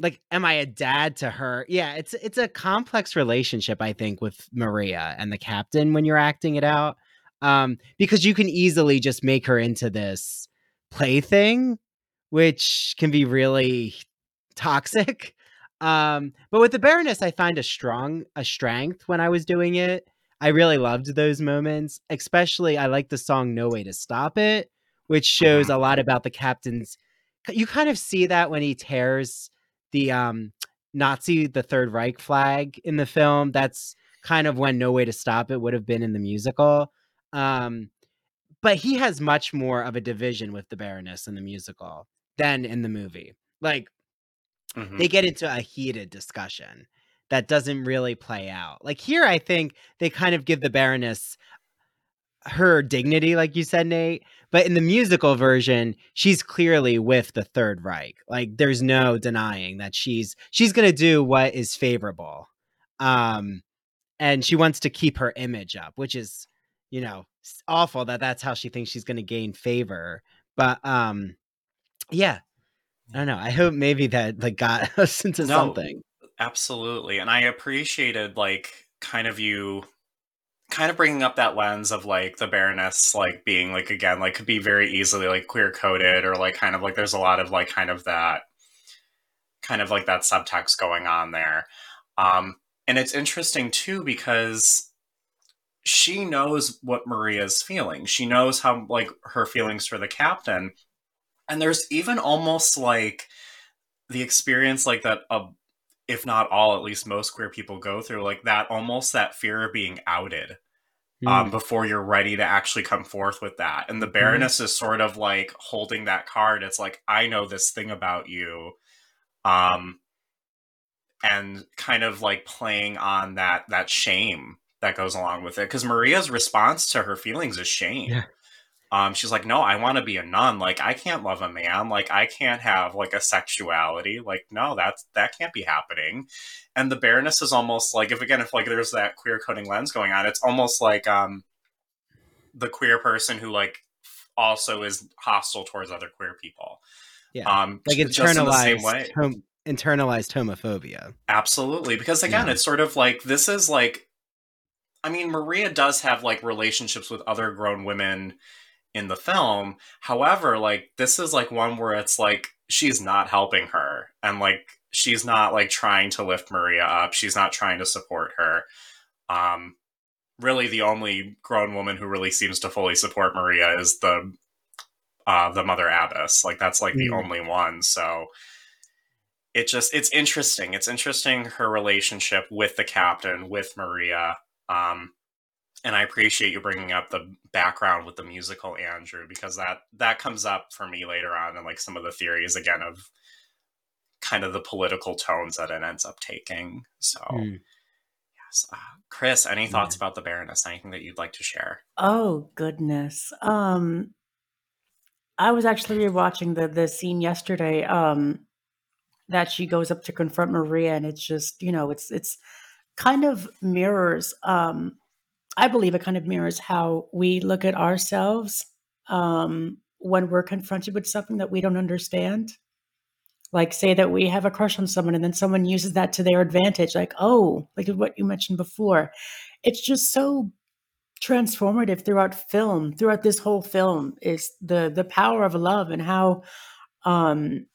like am I a dad to her? Yeah, it's it's a complex relationship I think with Maria and the captain when you're acting it out. Um because you can easily just make her into this plaything which can be really *laughs* toxic. Um but with the Baroness I find a strong a strength when I was doing it. I really loved those moments, especially I like the song No Way to Stop It, which shows a lot about the captain's you kind of see that when he tears the um Nazi the Third Reich flag in the film. That's kind of when No Way to Stop It would have been in the musical. Um but he has much more of a division with the Baroness in the musical than in the movie. Like Mhm. they get into a heated discussion that doesn't really play out. Like here, I think they kind of give the Baroness her dignity, like you said, Nate. But in the musical version, she's clearly with the Third Reich. Like there's no denying that she's she's gonna do what is favorable. Um and she wants to keep her image up, which is, you know, awful that that's how she thinks she's gonna gain favor. But um yeah, I don't know. I hope maybe that like got *laughs* us into No, something. Absolutely. And I appreciated like kind of you kind of bringing up that lens of like the Baroness like being like again like could be very easily like queer coded or like kind of like there's a lot of like kind of that kind of like that subtext going on there. Um and it's interesting too because she knows what Maria's feeling. She knows how like her feelings for the captain. And there's even almost like the experience like that uh, if not all at least most queer people go through like that almost that fear of being outed um, Mm. before you're ready to actually come forth with that. And the baroness is sort of like holding that card. It's like i know this thing about you um and kind of like playing on that that shame that goes along with it. Because maria's response to her feelings is shame. Yeah. Um she's like no i want to be a nun like i can't love a man like i can't have like a sexuality like no that's that can't be happening and the baroness is almost like if again if like there's that queer coding lens going on it's almost like um the queer person who like also is hostile towards other queer people Yeah. um like just in the same internalized way hom- internalized homophobia. Absolutely. Because again, Yeah. it's sort of like this is like I mean, Maria does have like relationships with other grown women in the film. However, like this is like one where it's like she's not helping her and like she's not like trying to lift Maria up. She's not trying to support her. Um really the only grown woman who really seems to fully support Maria is the uh the mother abbess. Like that's like the Mm. only one. So it just it's interesting it's interesting her relationship with the captain with maria um and i appreciate you bringing up the background with the musical andrew because that that comes up for me later on and like some of the theories again of kind of the political tones that it ends up taking so Mm. yes uh, chris any thoughts about the baroness anything that you'd like to share Oh goodness. Um I was actually rewatching the the scene yesterday um that she goes up to confront Maria and it's just, you know, it's it's kind of mirrors um I believe it kind of mirrors how we look at ourselves um when we're confronted with something that we don't understand. Like say that we have a crush on someone and then someone uses that to their advantage like, "Oh, like what you mentioned before." It's just so transformative throughout film throughout this whole film is the the power of love and how um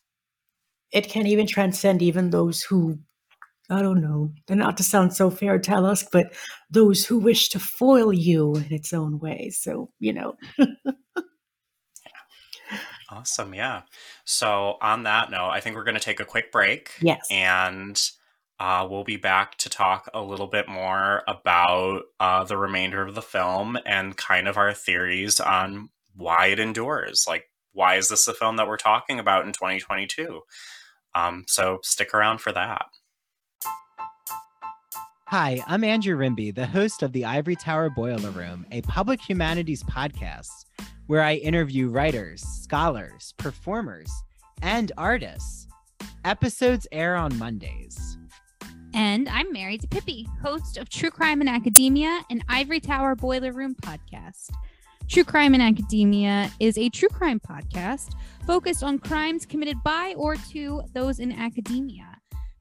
it can even transcend even those who I don't know, and not to sound so fair tell us, but those who wish to foil you in its own way. So, you know. *laughs* Awesome. Yeah. So, on that note, I think we're going to take a quick break. Yes. And uh, we'll be back to talk a little bit more about uh, the remainder of the film and kind of our theories on why it endures. Like, why is this the film that we're talking about in 2022? Um, so, stick around for that. Hi, I'm Andrew Rimby, the host of the Ivory Tower Boiler Room, a public humanities podcast where I interview writers, scholars, performers, and artists. Episodes air on Mondays. And I'm married to Pippi, host of True Crime in Academia, an Ivory Tower Boiler Room podcast. True Crime in Academia is a true crime podcast focused on crimes committed by or to those in academia.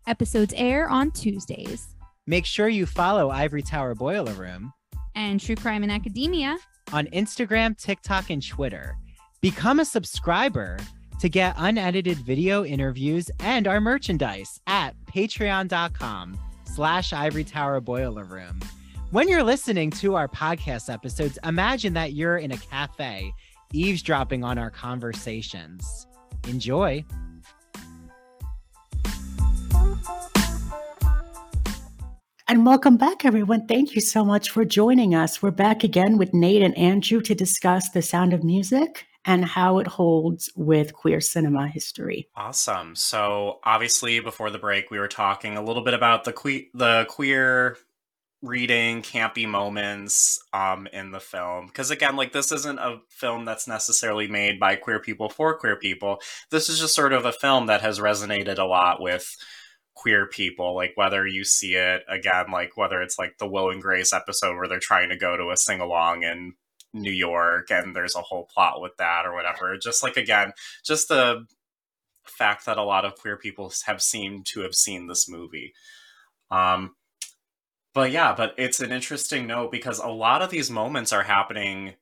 Episodes air on Tuesdays. Make sure you follow Ivory Tower Boiler Room And True Crime in Academia on Instagram, TikTok, and Twitter. Become a subscriber to get unedited video interviews and our merchandise at patreon.com slash ivory tower boiler room. When you're listening to our podcast episodes, imagine that you're in a cafe eavesdropping on our conversations. Enjoy. And welcome back, everyone. Thank you so much for joining us. We're back again with Nate and Andrew to discuss the sound of music and how it holds with queer cinema history. Awesome. So, obviously, before the break, we were talking a little bit about the que- the queer reading campy moments um in the film because again like this isn't a film that's necessarily made by queer people for queer people this is just sort of a film that has resonated a lot with queer people like whether you see it again like whether it's like the will and grace episode where they're trying to go to a sing-along in new york and there's a whole plot with that or whatever. Just like again just the fact that a lot of queer people have seemed to have seen this movie. Um but yeah but it's an interesting note because a lot of these moments are happening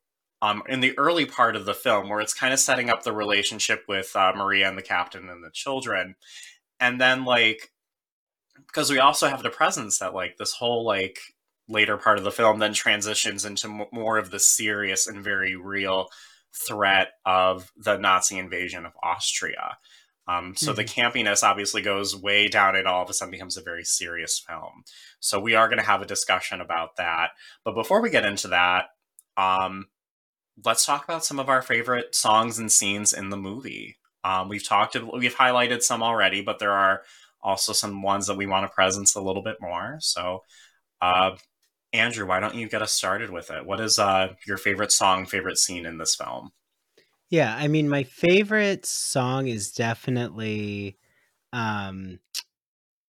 um, in the early part of the film where it's kind of setting up the relationship with uh, maria and the captain and the children. And then like because we also have the presence that like this whole like later part of the film then transitions into m- more of the serious and very real threat of the Nazi invasion of Austria. Um, so the campiness obviously goes way down and all of a sudden becomes a very serious film. So we are going to have a discussion about that. But before we get into that, um, let's talk about some of our favorite songs and scenes in the movie. Um, we've talked, we've highlighted some already, but there are also some ones that we want to presence a little bit more. So, uh, Andrew, why don't you get us started with it? What is uh, your favorite song, favorite scene in this film? Yeah, I mean, my favorite song is definitely, um,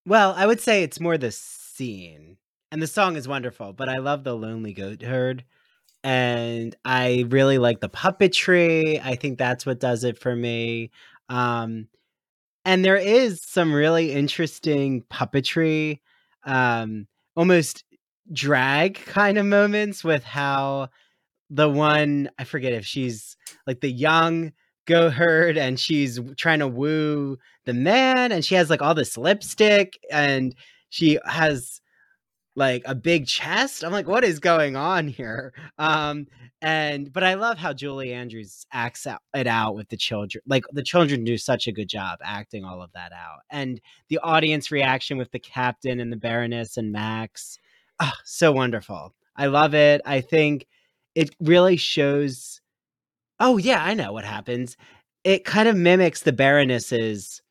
well, I would say it's more the scene, and the song is wonderful. But I love the Lonely Goat Herd, and I really like the puppetry. I think that's what does it for me. Um, and there is some really interesting puppetry, um, almost drag kind of moments with how the one I forget if she's like the young goat herd and she's trying to woo the man and she has like all this lipstick and she has like a big chest. I'm like, what is going on here? Um, and but I love how Julie Andrews acts it out with the children. Like the children do such a good job acting all of that out, and the audience reaction with the captain and the Baroness and Max, oh, so wonderful. I love it. I think it really shows. Oh yeah, I know what happens. It kind of mimics the Baroness's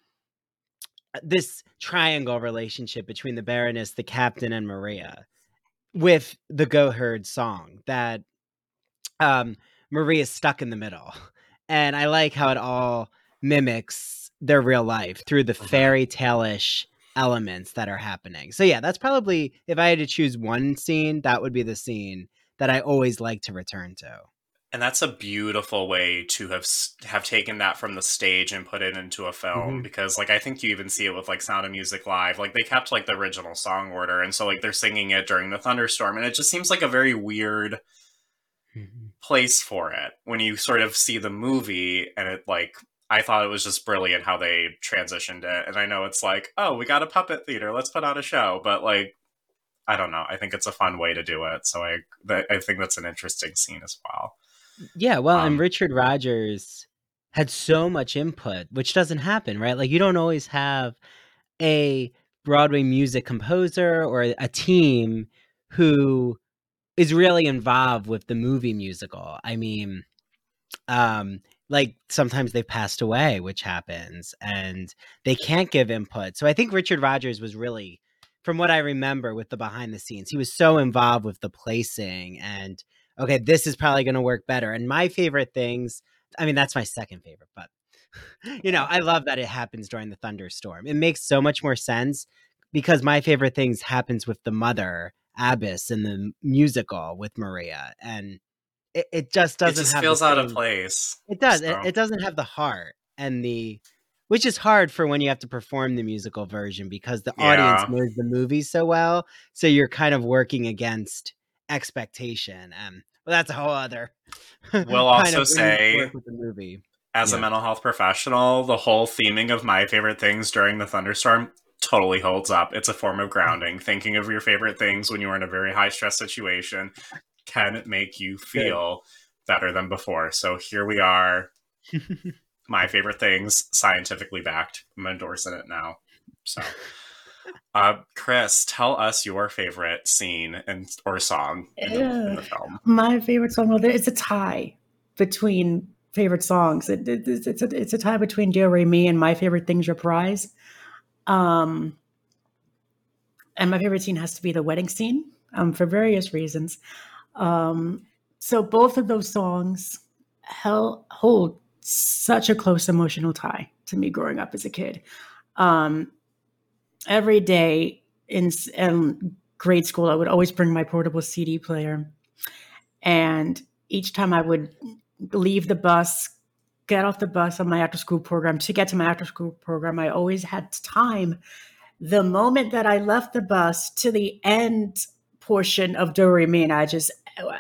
this triangle relationship between the Baroness, the captain, and Maria with the Goat Herd song that um Maria's stuck in the middle. And I like how it all mimics their real life through the Mhm. fairy tale-ish elements that are happening. So yeah, that's probably if I had to choose one scene, that would be the scene that I always like to return to. And that's a beautiful way to have have taken that from the stage and put it into a film Mhm. because like I think you even see it with like Sound of Music Live. Like they kept like the original song order and so like they're singing it during the thunderstorm and it just seems like a very weird place for it when you sort of see the movie and it like I thought it was just brilliant how they transitioned it. And I know it's like, oh, we got a puppet theater, let's put on a show, but like I don't know. I think it's a fun way to do it. So I I think that's an interesting scene as well. Yeah, well, Um, and Richard Rodgers had so much input, which doesn't happen, right? Like you don't always have a Broadway music composer or a team who is really involved with the movie musical. I mean, um like sometimes they've passed away, which happens, and they can't give input. So I think Richard Rodgers was really from what I remember with the behind the scenes, he was so involved with the placing and okay, this is probably going to work better. And my favorite things, I mean, that's my second favorite, but *laughs* you know, I love that it happens during the thunderstorm. It makes so much more sense because my favorite things happens with the mother Abbess in the musical with Maria, and it, it just doesn't just have the feels out of place. It does. It, So- it doesn't have the heart and the, which is hard for when you have to perform the musical version because the audience knows the movie so well. So you're kind of working against expectation. Um, and well, that's a whole other. We'll *laughs* kind also of say- with the movie. As a mental health professional, the whole theming of my favorite things during the thunderstorm totally holds up. It's a form of *laughs* grounding. Thinking of your favorite things when you are in a very high stress situation can make you feel better than before. So here we are. *laughs* my favorite things, scientifically backed. I'm endorsing it now. So, uh, Chris, tell us your favorite scene and or song in the, in the film. My favorite song, well, there- it's a tie between favorite songs. It, it- it's, it's, a, it's a tie between Do Re Mi and My Favorite Things Reprise. Um, and my favorite scene has to be the wedding scene um, for various reasons. Um, so both of those songs held, hold such a close emotional tie to me growing up as a kid. Um, every day in, grade school, I would always bring my portable CD player. And each time I would leave the bus, get off the bus on my after school program, to get to my after school program, I always had time. The moment that I left the bus to the end portion of Do Re Mi, and I just,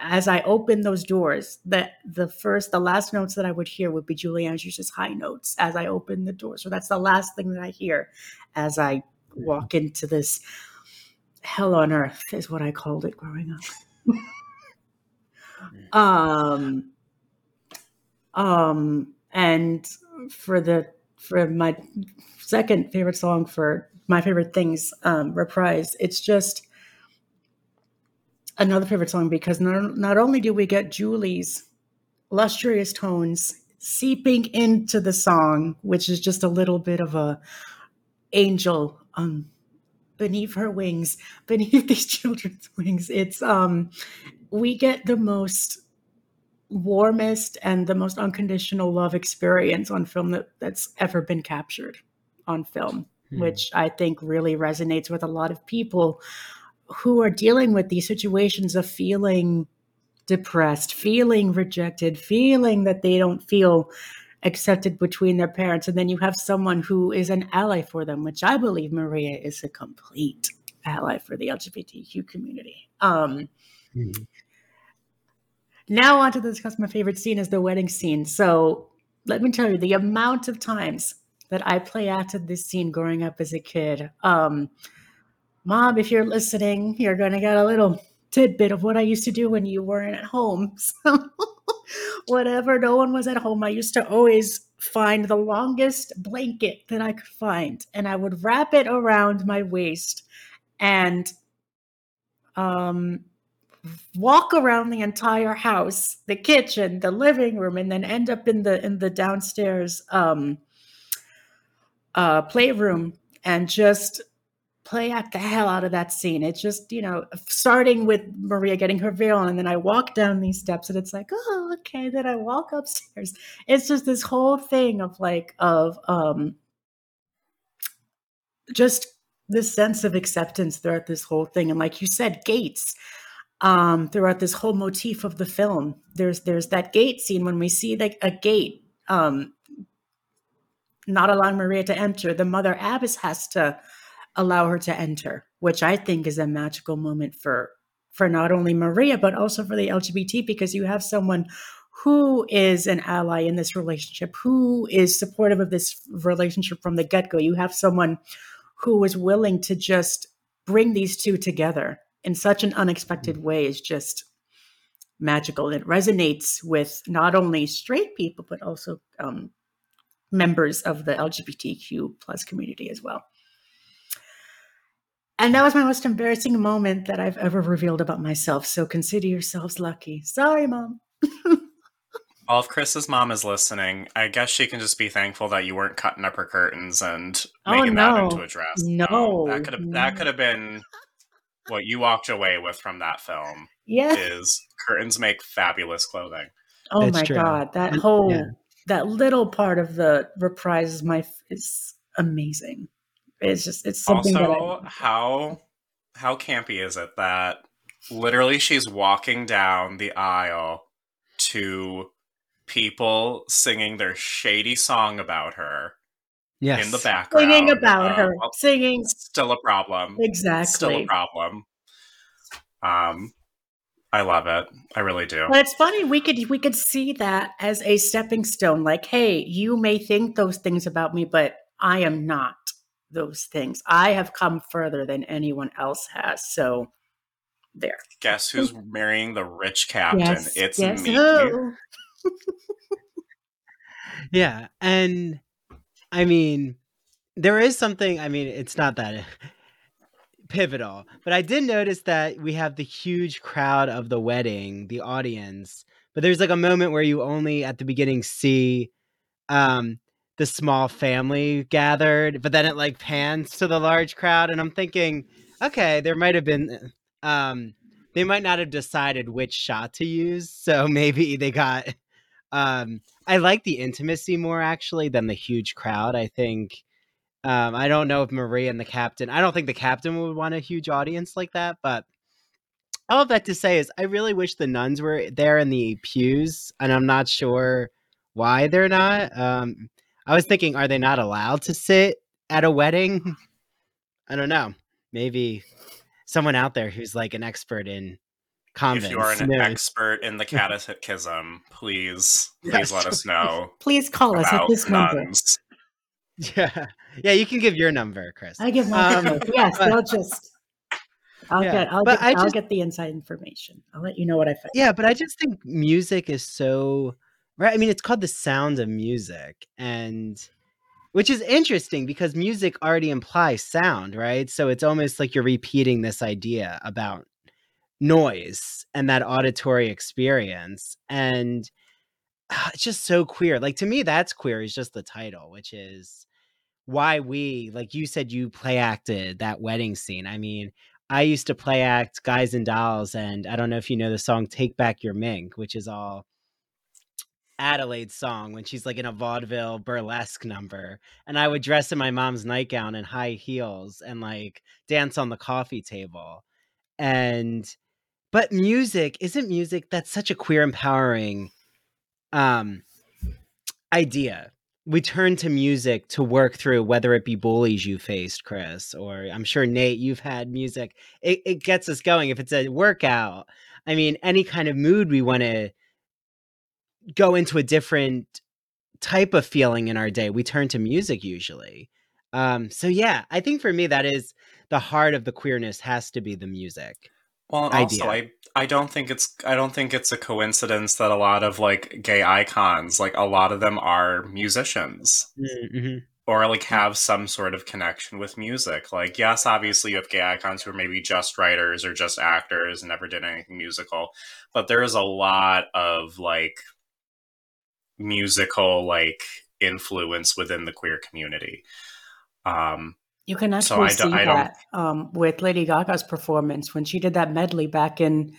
as I opened those doors, that the first, the last notes that I would hear would be Julie Andrews' high notes as I opened the door. So that's the last thing that I hear as I walk into this hell on earth, is what I called it growing up. um um and for the for my second favorite song for my favorite things um reprise it's just another favorite song because not, not only do we get julie's lustrous tones seeping into the song which is just a little bit of a angel um beneath her wings *laughs* beneath these children's wings it's um we get the most warmest and the most unconditional love experience on film that, that's ever been captured on film, Hmm. which I think really resonates with a lot of people who are dealing with these situations of feeling depressed, feeling rejected, feeling that they don't feel accepted between their parents. And then you have someone who is an ally for them, which I believe Maria is a complete ally for the LGBTQ community. Um, Mhm. now on to discuss my favorite scene is the wedding scene. So let me tell you the amount of times that I play acted this scene growing up as a kid. Um, Mom, if you're listening, you're gonna get a little tidbit of what I used to do when you weren't at home. *laughs* So whatever, no one was at home. I used to always find the longest blanket that I could find, and I would wrap it around my waist and um walk around the entire house, the kitchen, the living room, and then end up in the in the downstairs um uh playroom and just play act the hell out of that scene. It's just, you know, starting with Maria getting her veil on, and then I walk down these steps and it's like, oh, okay. Then I walk upstairs. It's just this whole thing of like of um just this sense of acceptance throughout this whole thing. And like you said, gates um, throughout this whole motif of the film. There's there's that gate scene when we see like a gate um, not allowing Maria to enter. The mother abbess has to allow her to enter, which I think is a magical moment for for not only Maria but also for the LGBT because you have someone who is an ally in this relationship? Who is supportive of this relationship from the get go? You have someone who is willing to just bring these two together in such an unexpected way is just magical. It resonates with not only straight people, but also um, members of the LGBTQ plus community as well. And that was my most embarrassing moment that I've ever revealed about myself. So consider yourselves lucky. Sorry, mom. *laughs* Well, if Chris's mom is listening, I guess she can just be thankful that you weren't cutting up her curtains and Oh, making that into a dress. Oh, no, that could have no. that could have been what you walked away with from that film. Yeah. Is curtains make fabulous clothing? Oh That's my true. god, that whole yeah. that little part of the reprise is my is amazing. It's just it's something also, that I, how how campy is it that literally she's walking down the aisle to people singing their shady song about her Yes. in the background. singing about Uh, her, well, singing still a problem. Exactly. Still a problem. Um, I love it. I really do. But it's funny we could we could see that as a stepping stone. Like, hey, you may think those things about me, but I am not those things. I have come further than anyone else has. So there. Guess who's marrying the rich captain? Yes, it's yes. me. *laughs* Yeah, and I mean, there is something. I mean, it's not that *laughs* pivotal, but I did notice that we have the huge crowd of the wedding, the audience. But there's like a moment where you only at the beginning see um the small family gathered, but then it like pans to the large crowd, and I'm thinking, okay, there might have been um they might not have decided which shot to use, so maybe they got um I like the intimacy more actually than the huge crowd. I think um I don't know if Marie and the captain I don't think the captain would want a huge audience like that, but all of that to say is I really wish the nuns were there in the pews, and I'm not sure why they're not. Um I was thinking, are they not allowed to sit at a wedding? *laughs* I don't know. Maybe someone out there who's like an expert in convents. If you are an knows. expert in the *laughs* catechism, please, please Yes. let us *laughs* know Please call us at about this number. Yeah, yeah, you can give your number, Chris. I give my Um, number. Yes, but- I'll just I'll Yeah, get I'll but get I I'll just- get the inside information. I'll let you know what I find. Yeah, but I just think music is so right. I mean, it's called the sound of music, and which is interesting because music already implies sound, right? So it's almost like you're repeating this idea about noise and that auditory experience, and ah, it's just so queer. Like to me, that's queer. Is just the title, which is why we, like you said, you play acted that wedding scene. I mean, I used to play act Guys and Dolls, and I don't know if you know the song Take Back Your Mink, which is all Adelaide's song when she's like in a vaudeville burlesque number. And I would dress in my mom's nightgown and high heels and like dance on the coffee table. And but music isn't music that's such a queer empowering um idea we turn to music to work through whether it be bullies you faced chris or i'm sure nate you've had music it, it gets us going if it's a workout i mean any kind of mood we want to go into a different type of feeling in our day we turn to music usually um so yeah i think for me that is the heart of the queerness has to be the music Well, idea. also, I I don't think it's I don't think it's a coincidence that a lot of like gay icons, like a lot of them are musicians mm-hmm. or like have some sort of connection with music. Like, yes, obviously you have gay icons who are maybe just writers or just actors and never did anything musical, but there is a lot of like musical like influence within the queer community. Um, You can actually I don't- see that um, with Lady Gaga's performance when she did that medley back in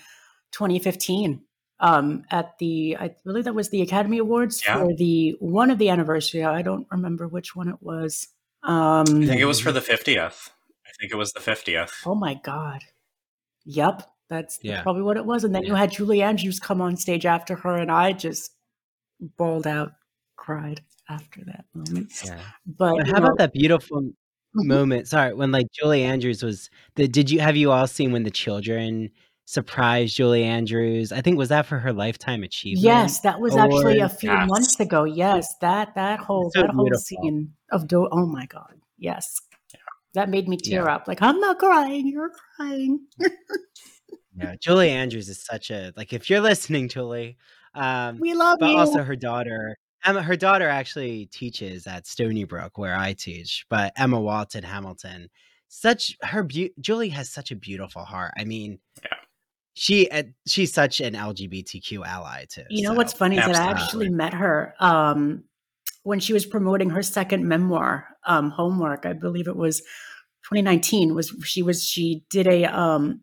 2015 um, at the, I believe that was the Academy Awards Yeah. for the one of the anniversary. I don't remember which one it was. Um, I think it was for the 50th. I think it was the 50th. oh my God. Yep. That's, that's Yeah. probably what it was. And then you had Julie Andrews come on stage after her, and I just bawled out, cried after that moment. yeah But, But you how know, about that beautiful Mhm. moment? Sorry, when like Julie Andrews was the did you have you all seen when the children surprised Julie Andrews. I think was that for her lifetime achievement. Yes, that was actually a few Yes. months ago. Yes, that that whole So that whole scene of do. Oh my god. Yes, that made me tear up. Like I'm not crying. You're crying. Yeah, Julie Andrews is such a like if you're listening, Julie. Um, We love but you. also her daughter Emma. Her daughter actually teaches at Stony Brook, where I teach. But Emma Walton Hamilton, such her beau- Julie has such a beautiful heart. I mean, Yeah. she uh, she's such an LGBTQ ally too. You know so- what's funny is that I actually met her um, when she was promoting her second memoir, um, Homework. I believe it was 2019. Was she was she did a um,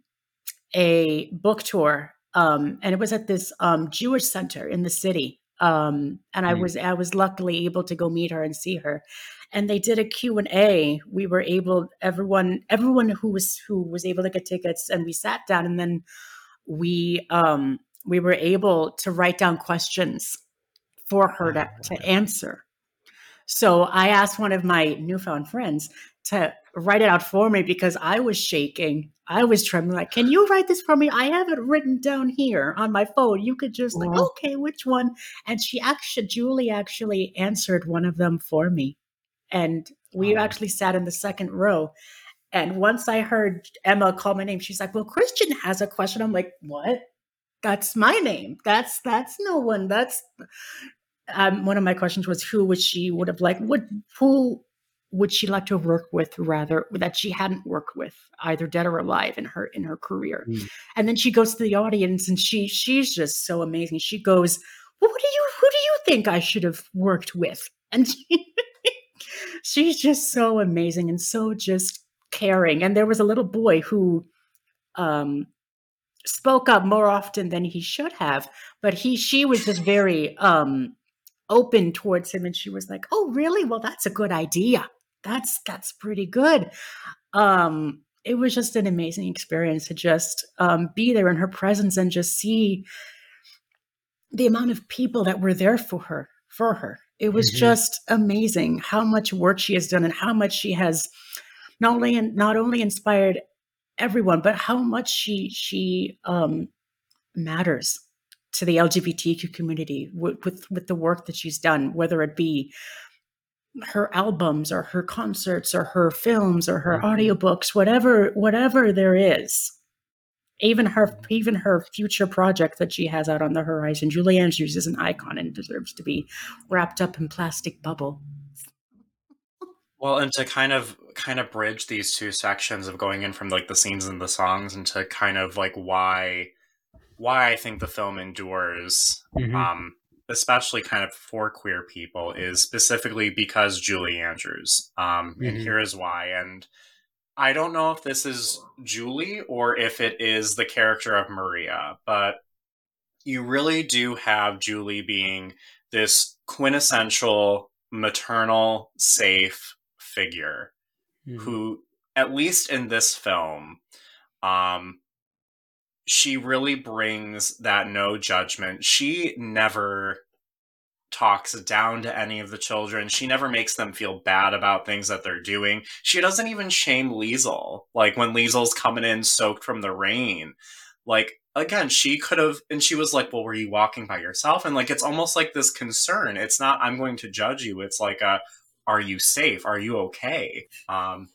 a book tour, um, and it was at this um, Jewish center in the city. Um, and I Mm. was I was luckily able to go meet her and see her. And they did a Q and A. We were able everyone everyone who was who was able to get tickets, and we sat down, and then we um, we were able to write down questions for her to, to answer. So I asked one of my newfound friends to write it out for me because I was shaking. I was trembling. Like, can you write this for me? I have it written down here on my phone. You could just like, Wow. okay, which one? And she actually, Julie actually answered one of them for me. And we Oh. actually sat in the second row. And once I heard Emma call my name, she's like, "Well, Christian has a question." I'm like, "What? That's my name. That's that's no one. That's." Um, one of my questions was, "Who would she would have like? Would who would she like to work with rather that she hadn't worked with either dead or alive in her in her career?" Mm. And then she goes to the audience, and she she's just so amazing. She goes, "Well, what do you who do you think I should have worked with?" And she, *laughs* she's just so amazing and so just caring. And there was a little boy who um, spoke up more often than he should have, but he she was just very um, open towards him, and she was like, "Oh, really? Well, that's a good idea. That's that's pretty good." Um, it was just an amazing experience to just um, be there in her presence and just see the amount of people that were there for her for her it was Mhm. just amazing how much work she has done and how much she has not only not only inspired everyone but how much she she um matters to the lgbtq community with, with with the work that she's done whether it be her albums or her concerts or her films or her Mhm. audiobooks whatever whatever there is even her even her future project that she has out on the horizon julie andrews is an icon and deserves to be wrapped up in plastic bubble Well, and to kind of kind of bridge these two sections of going in from like the scenes and the songs into kind of like why why I think the film endures Mhm. um especially kind of for queer people is specifically because Julie Andrews. Um and Mhm. here is why and I don't know if this is Julie or if it is the character of Maria, but you really do have Julie being this quintessential maternal safe figure Mhm. who at least in this film um she really brings that no judgment. She never talks down to any of the children. She never makes them feel bad about things that they're doing. She doesn't even shame Liesl like when Liesl's coming in soaked from the rain. Like again she could have and she was like well were you walking by yourself? And like it's almost like this concern. It's not i'm going to judge you. It's like a are you safe? Are you okay? Um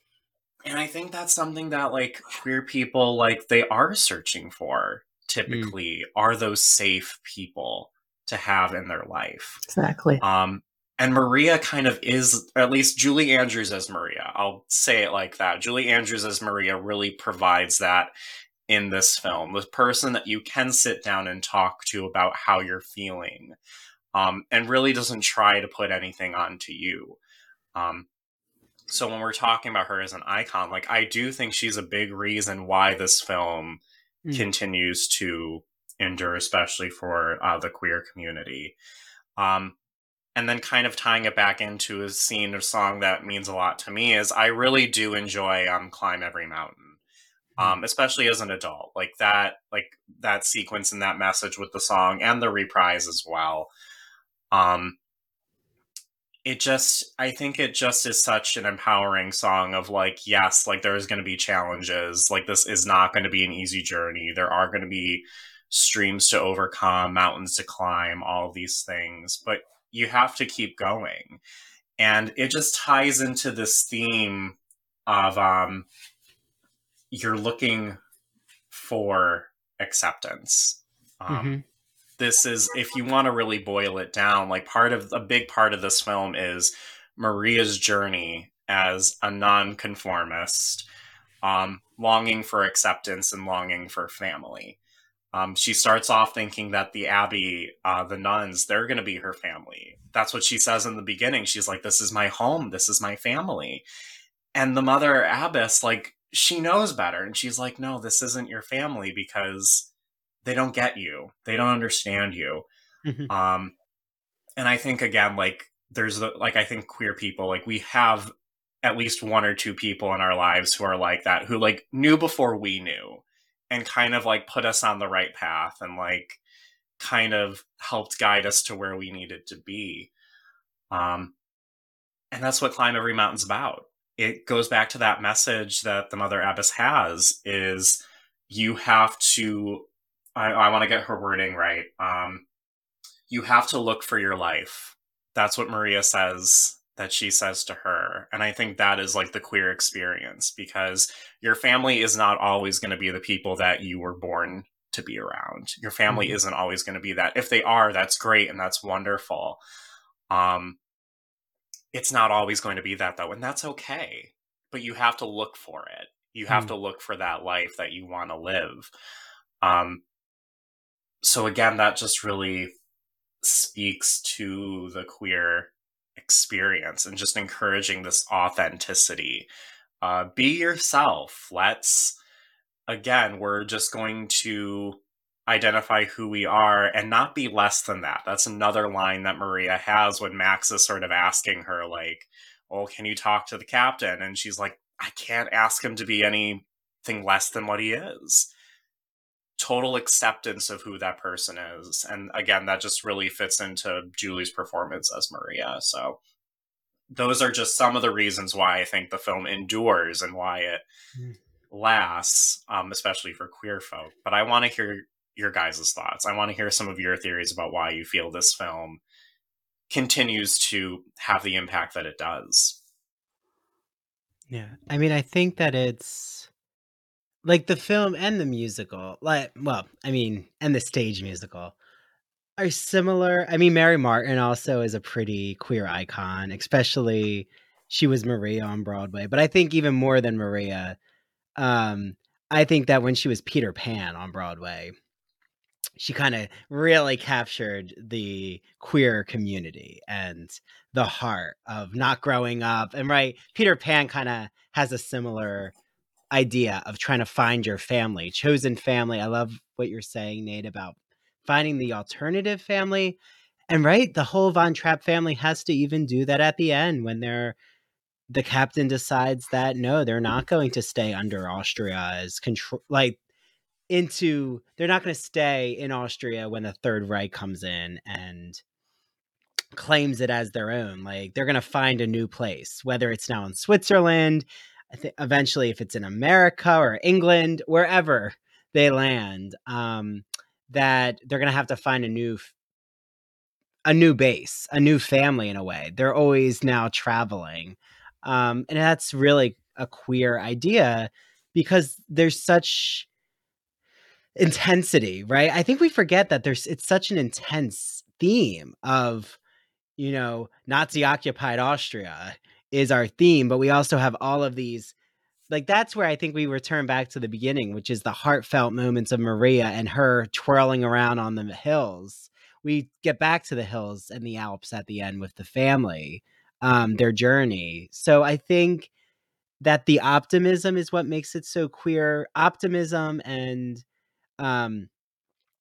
and i think that's something that like queer people like they are searching for typically are those safe people to have in their life exactly um and Maria kind of is, or at least Julie Andrews as Maria. I'll say it like that. Julie Andrews as Maria really provides that in this film. The person that you can sit down and talk to about how you're feeling, um, and really doesn't try to put anything onto you. Um, so when we're talking about her as an icon, like I do think she's a big reason why this film Mm. continues to endure, especially for uh, the queer community. Um, and then kind of tying it back into a scene or song that means a lot to me is I really do enjoy um, "Climb Every Mountain," um, especially as an adult. Like that, like that sequence and that message with the song and the reprise as well. Um, it just i think it just is such an empowering song of like yes like there's going to be challenges like this is not going to be an easy journey. There are going to be streams to overcome mountains to climb all these things but you have to keep going. And it just ties into this theme of um you're looking for acceptance. Um, mm-hmm this is if you want to really boil it down like part of a big part of this film is maria's journey as a nonconformist um, longing for acceptance and longing for family. Um, she starts off thinking that the abbey uh, the nuns they're going to be her family. That's what she says in the beginning. She's like this is my home. This is my family. And the mother abbess like she knows better and she's like no this isn't your family because they don't get you. They don't understand you. Mm-hmm. um and i think again like there's the like i think queer people like we have at least one or two people in our lives who are like that who like knew before we knew and kind of like put us on the right path and like kind of helped guide us to where we needed to be. Um and that's what climb every mountain's about. It goes back to that message that the mother abbess has is you have to I, I want to get her wording right. Um, you have to look for your life. That's what Maria says that she says to her. And I think that is like the queer experience because your family is not always going to be the people that you were born to be around. Your family mm-hmm. isn't always going to be that. If they are, that's great and that's wonderful. Um, it's not always going to be that though, and that's okay. But you have to look for it. You have mm. to look for that life that you want to live. Um, so again, that just really speaks to the queer experience and just encouraging this authenticity. Uh, be yourself. Let's, again, we're just going to identify who we are and not be less than that. That's another line that Maria has when Max is sort of asking her, like, well, can you talk to the captain? And she's like, I can't ask him to be anything less than what he is total acceptance of who that person is. And again, that just really fits into Julie's performance as Maria. So those are just some of the reasons why I think the film endures and why it mm. lasts, um, especially for queer folk. But I want to hear your guys' thoughts. I want to hear some of your theories about why you feel this film continues to have the impact that it does. Yeah. I mean, I think that it's like the film and the musical like well i mean and the stage musical are similar. I mean mary martin also is a pretty queer icon especially she was maria on broadway but i think even more than maria um i think that when she was peter pan on broadway she kind of really captured the queer community and the heart of not growing up and right peter pan kind of has a similar idea of trying to find your family, chosen family. I love what you're saying, Nate, about finding the alternative family. And right, the whole Von Trapp family has to even do that at the end when they're the captain decides that no, they're not going to stay under Austria's control like into they're not going to stay in Austria when the Third Reich comes in and claims it as their own. Like they're going to find a new place, whether it's now in Switzerland, I think eventually, if it's in America or England, wherever they land, um, that they're gonna have to find a new a new base, a new family in a way. They're always now traveling, um, and that's really a queer idea because there's such intensity, right? I think we forget that there's it's such an intense theme of you know Nazi occupied Austria is our theme, but we also have all of these like that's where I think we return back to the beginning, which is the heartfelt moments of Maria and her twirling around on the hills. We get back to the hills and the Alps at the end with the family, um, their journey. So I think that the optimism is what makes it so queer. Optimism and um,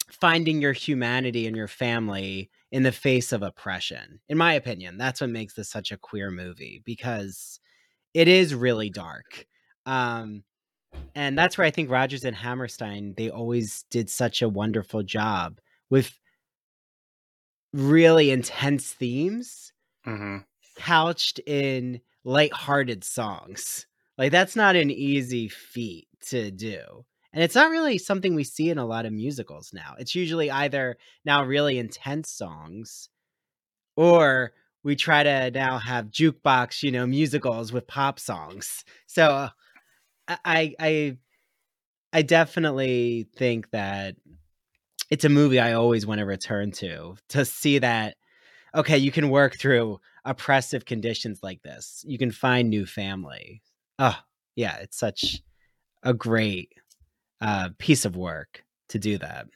finding your humanity and your family in the face of oppression. In my opinion, that's what makes this such a queer movie because it is really dark. Um, and that's where I think Rodgers and Hammerstein they always did such a wonderful job with really intense themes mm-hmm. couched in light-hearted songs. Like that's not an easy feat to do. And it's not really something we see in a lot of musicals now. It's usually either now really intense songs or we try to now have jukebox, you know, musicals with pop songs. So I I I definitely think that it's a movie I always want to return to to see that okay, you can work through oppressive conditions like this. You can find new family. Oh, yeah, it's such a great uh, piece of work to do that.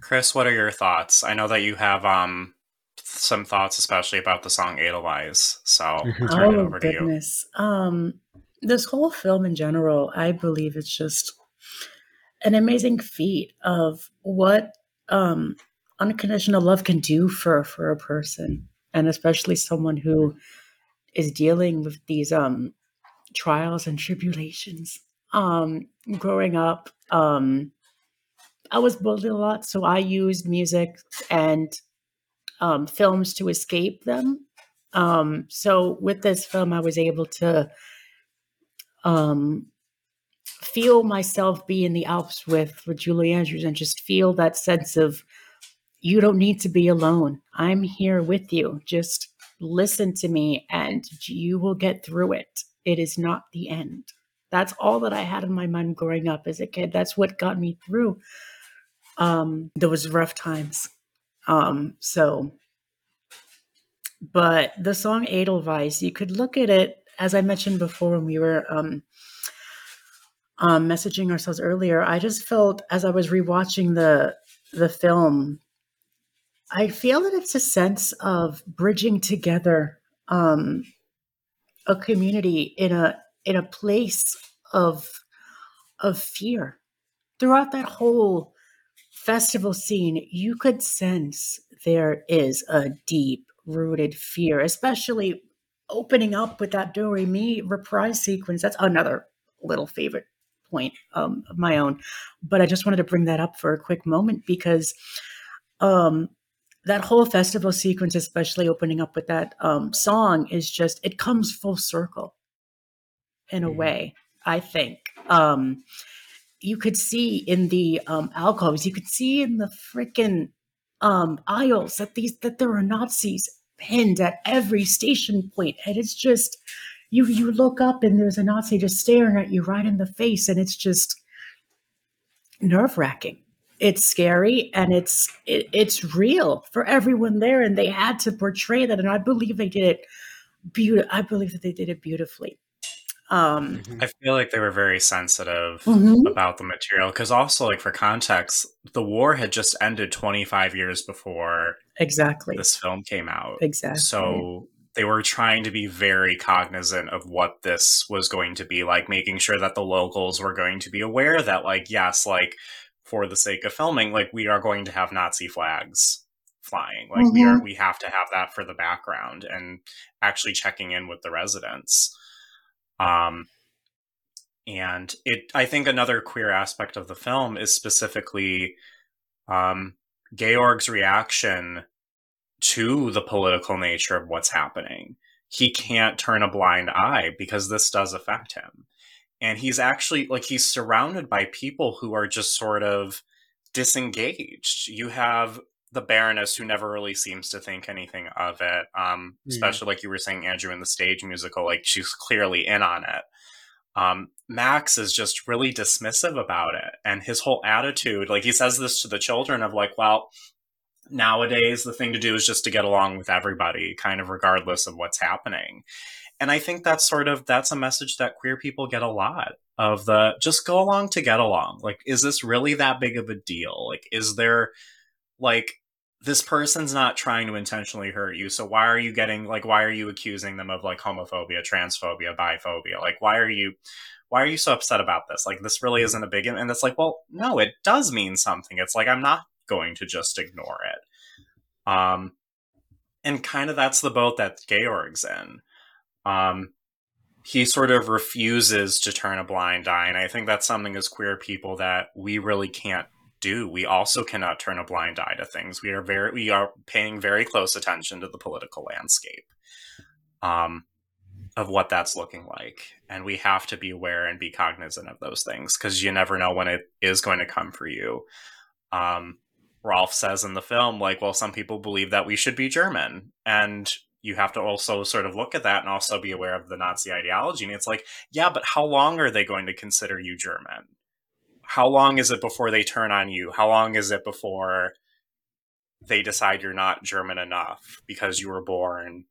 Chris, what are your thoughts? I know that you have um some thoughts, especially about the song Edelweiss. So I'll turn it Oh over to you. goodness. Um, this whole film in general, I believe it's just an amazing feat of what um unconditional love can do for for a person, and especially someone who is dealing with these um trials and tribulations. Um, growing up, um, I was bullied a lot, so I used music and um, films to escape them. Um, so with this film, I was able to um, feel myself be in the Alps with with Julie Andrews and just feel that sense of you don't need to be alone. I'm here with you. Just listen to me, and you will get through it. It is not the end. That's all that I had in my mind growing up as a kid. That's what got me through um, those rough times. Um, so, but the song Edelweiss, you could look at it as I mentioned before when we were um, um, messaging ourselves earlier. I just felt as I was rewatching the the film, I feel that it's a sense of bridging together um, a community in a in a place of of fear throughout that whole festival scene, you could sense there is a deep rooted fear, especially opening up with that Do Re Mi reprise sequence. That's another little favorite point um, of my own. But I just wanted to bring that up for a quick moment because um, that whole festival sequence, especially opening up with that um, song, is just, it comes full circle in a way, I think. Um, you could see in the um, alcoves, you could see in the freaking um, aisles that these that there are Nazis pinned at every station point, and it's just you you look up and there's a Nazi just staring at you right in the face, and it's just nerve wracking. It's scary and it's it, it's real for everyone there, and they had to portray that, and I believe they did it. Beautiful. I believe that they did it beautifully. Um, Mhm. I feel like they were very sensitive mhm. about the material because also like for context, the war had just ended 25 years before Exactly. this film came out. Exactly. So they were trying to be very cognizant of what this was going to be like, making sure that the locals were going to be aware that, like, yes, like for the sake of filming, like we are going to have Nazi flags flying. Like we are, we have to have that for the background and actually checking in with the residents. Um, and it, I think another queer aspect of the film is specifically um, Georg's reaction to the political nature of what's happening. He can't turn a blind eye because this does affect him. And he's actually like he's surrounded by people who are just sort of disengaged. You have the Baroness who never really seems to think anything of it. Um, Mm. especially like you were saying, Andrew, in the stage musical, like she's clearly in on it. Um, Max is just really dismissive about it. And his whole attitude, like he says this to the children of like, well, nowadays the thing to do is just to get along with everybody, kind of regardless of what's happening. And I think that's sort of that's a message that queer people get a lot of the just go along to get along. Like, is this really that big of a deal? Like, is there like this person's not trying to intentionally hurt you, so why are you getting like why are you accusing them of like homophobia, transphobia, biphobia? Like, why are you why are you so upset about this? Like, this really isn't a big and it's like, well, no, it does mean something. It's like I'm not going to just ignore it. Um, and kind of that's the boat that Georg's in. Um, he sort of refuses to turn a blind eye, and I think that's something as queer people that we really can't do. We also cannot turn a blind eye to things. We are very we are paying very close attention to the political landscape. Um of what that's looking like. And we have to be aware and be cognizant of those things because you never know when it is going to come for you. Um, Rolf says in the film, like, well, some people believe that we should be German. And you have to also sort of look at that and also be aware of the Nazi ideology. And it's like, yeah, but how long are they going to consider you German? How long is it before they turn on you? How long is it before they decide you're not German enough because you were born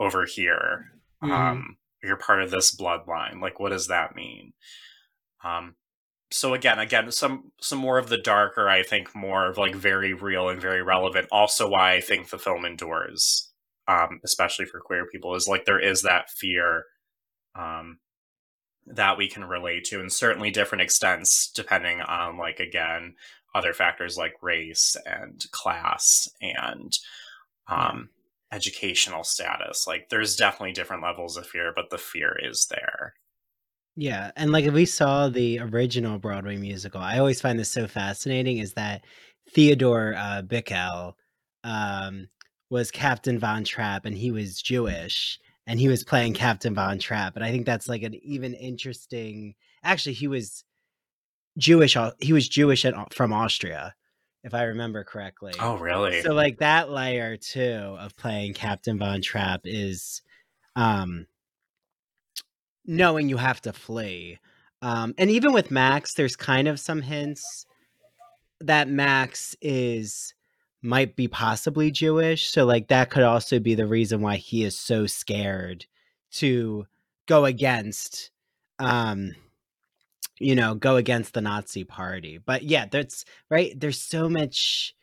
over here mm-hmm. um, you're part of this bloodline like what does that mean um, so again again some some more of the darker i think more of like very real and very relevant also why i think the film endures um, especially for queer people is like there is that fear um, that we can relate to and certainly different extents depending on like again other factors like race and class and um, educational status. Like there's definitely different levels of fear, but the fear is there. Yeah, and like if we saw the original Broadway musical, I always find this so fascinating is that Theodore uh, Bikel um, was Captain Von Trapp, and he was Jewish, and he was playing Captain Von Trapp, and I think that's like an even interesting. Actually, he was Jewish. He was Jewish from Austria, if I remember correctly. Oh, really? So like that layer too of playing Captain Von Trapp is um knowing you have to flee. Um and even with Max there's kind of some hints that Max is might be possibly Jewish, so like that could also be the reason why he is so scared to go against um you know, go against the Nazi party. But yeah, that's right. There's so much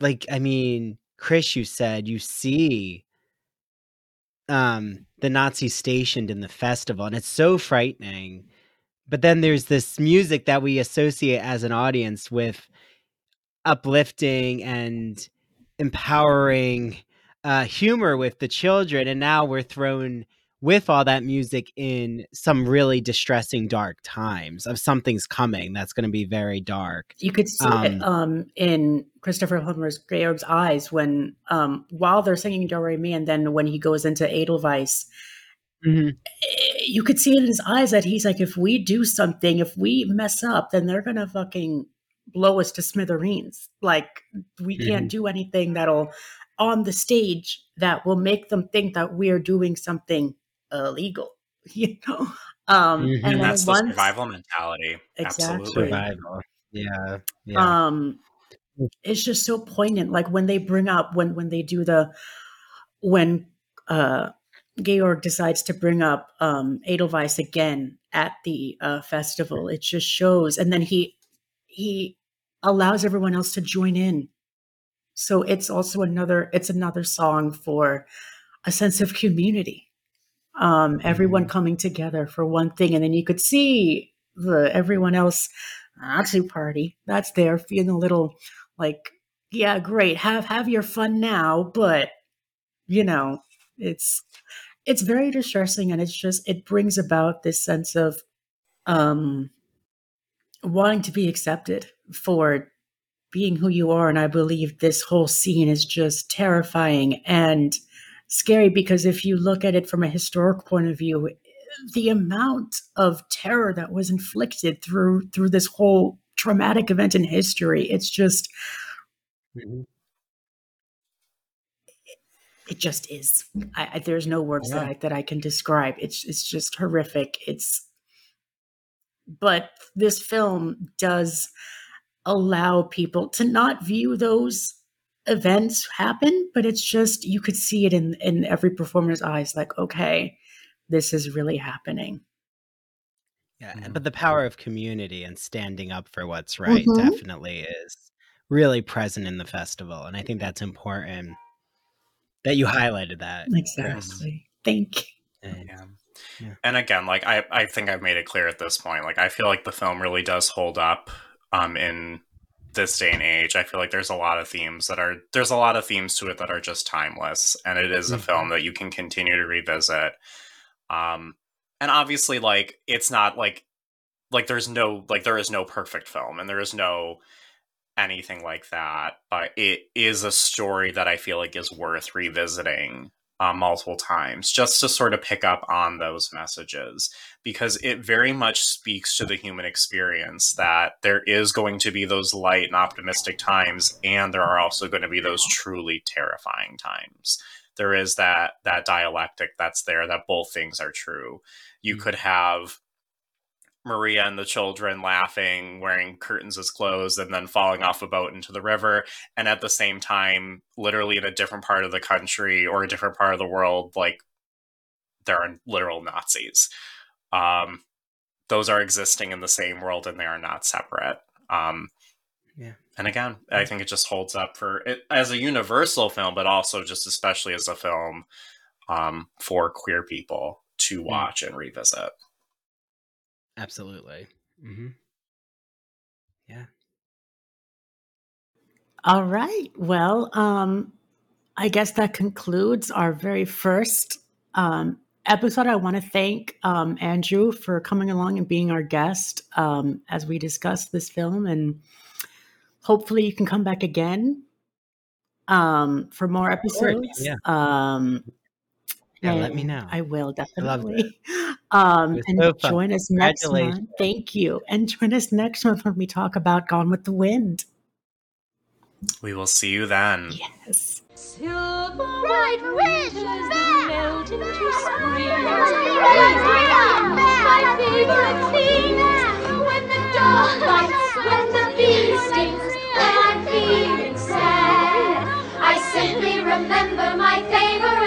like I mean, Chris, you said you see um the Nazis stationed in the festival, and it's so frightening. But then there's this music that we associate as an audience with uplifting and empowering uh, humor with the children, and now we're thrown with all that music in some really distressing dark times of something's coming that's going to be very dark. You could see um, it um, in Christopher Plummer's Georg's eyes when um, while they're singing Do Re Mi and then when he goes into Edelweiss, mm-hmm. Eh, you could see it in his eyes that he's like, if we do something, if we mess up, then they're gonna fucking blow us to smithereens. Like we mm-hmm. can't do anything that'll on the stage that will make them think that we're doing something illegal, *laughs* you know. Um, mm-hmm. and, and that's once, the survival mentality. Exactly. Absolutely. Survival. Yeah. yeah. Um, it's just so poignant. Like when they bring up when when they do the when uh Georg decides to bring up um Edelweiss again at the uh, festival, it just shows, and then he he allows everyone else to join in. So it's also another it's another song for a sense of community um, everyone mm-hmm. coming together for one thing, and then you could see the everyone else Nazi party that's there feeling a little like, yeah, great, have have your fun now, but you know, it's it's very distressing, and it's just it brings about this sense of um wanting to be accepted for being who you are and i believe this whole scene is just terrifying and scary because if you look at it from a historic point of view, the amount of terror that was inflicted through through this whole traumatic event in history, it's just mm-hmm. it, it, just is. I, I, there's no words yeah. that I that I can describe. It's it's just horrific. It's but this film does allow people to not view those events happen, but it's just you could see it in in every performer's eyes, like, okay, this is really happening. Yeah, mm-hmm. but the power of community and standing up for what's right mm-hmm. definitely is really present in the festival, and I think that's important that you highlighted that. Exactly. Thank you. And, yeah. yeah. And again, like I, I think I've made it clear at this point. Like I feel like the film really does hold up um in this day and age i feel like there's a lot of themes that are there's a lot of themes to it that are just timeless and it is a mm-hmm. film that you can continue to revisit um and obviously like it's not like like there's no like there is no perfect film and there is no anything like that but it is a story that i feel like is worth revisiting uh, multiple times just to sort of pick up on those messages because it very much speaks to the human experience that there is going to be those light and optimistic times and there are also going to be those truly terrifying times there is that that dialectic that's there that both things are true you mm-hmm. could have Maria and the children laughing, wearing curtains as clothes, and then falling off a boat into the river. And at the same time, literally in a different part of the country or a different part of the world, like there are literal Nazis. Um, those are existing in the same world and they are not separate. Um, yeah. And again, I think it just holds up for it as a universal film, but also just especially as a film um, for queer people to watch and revisit. Absolutely. Mm-hmm. Yeah. All right. Well, um, I guess that concludes our very first um, episode. I want to thank um, Andrew for coming along and being our guest um, as we discuss this film, and hopefully you can come back again um, for more episodes. Yeah. Um, yeah, let me know. I will definitely. Um, and so join us next month. Thank you. And join us next month when we talk about Gone with the Wind. We will see you then. Yes. Silver bright red melt into spring. My favorite thing when the dog bites, when the bee stings, when I'm feeling sad. I simply remember my favorite.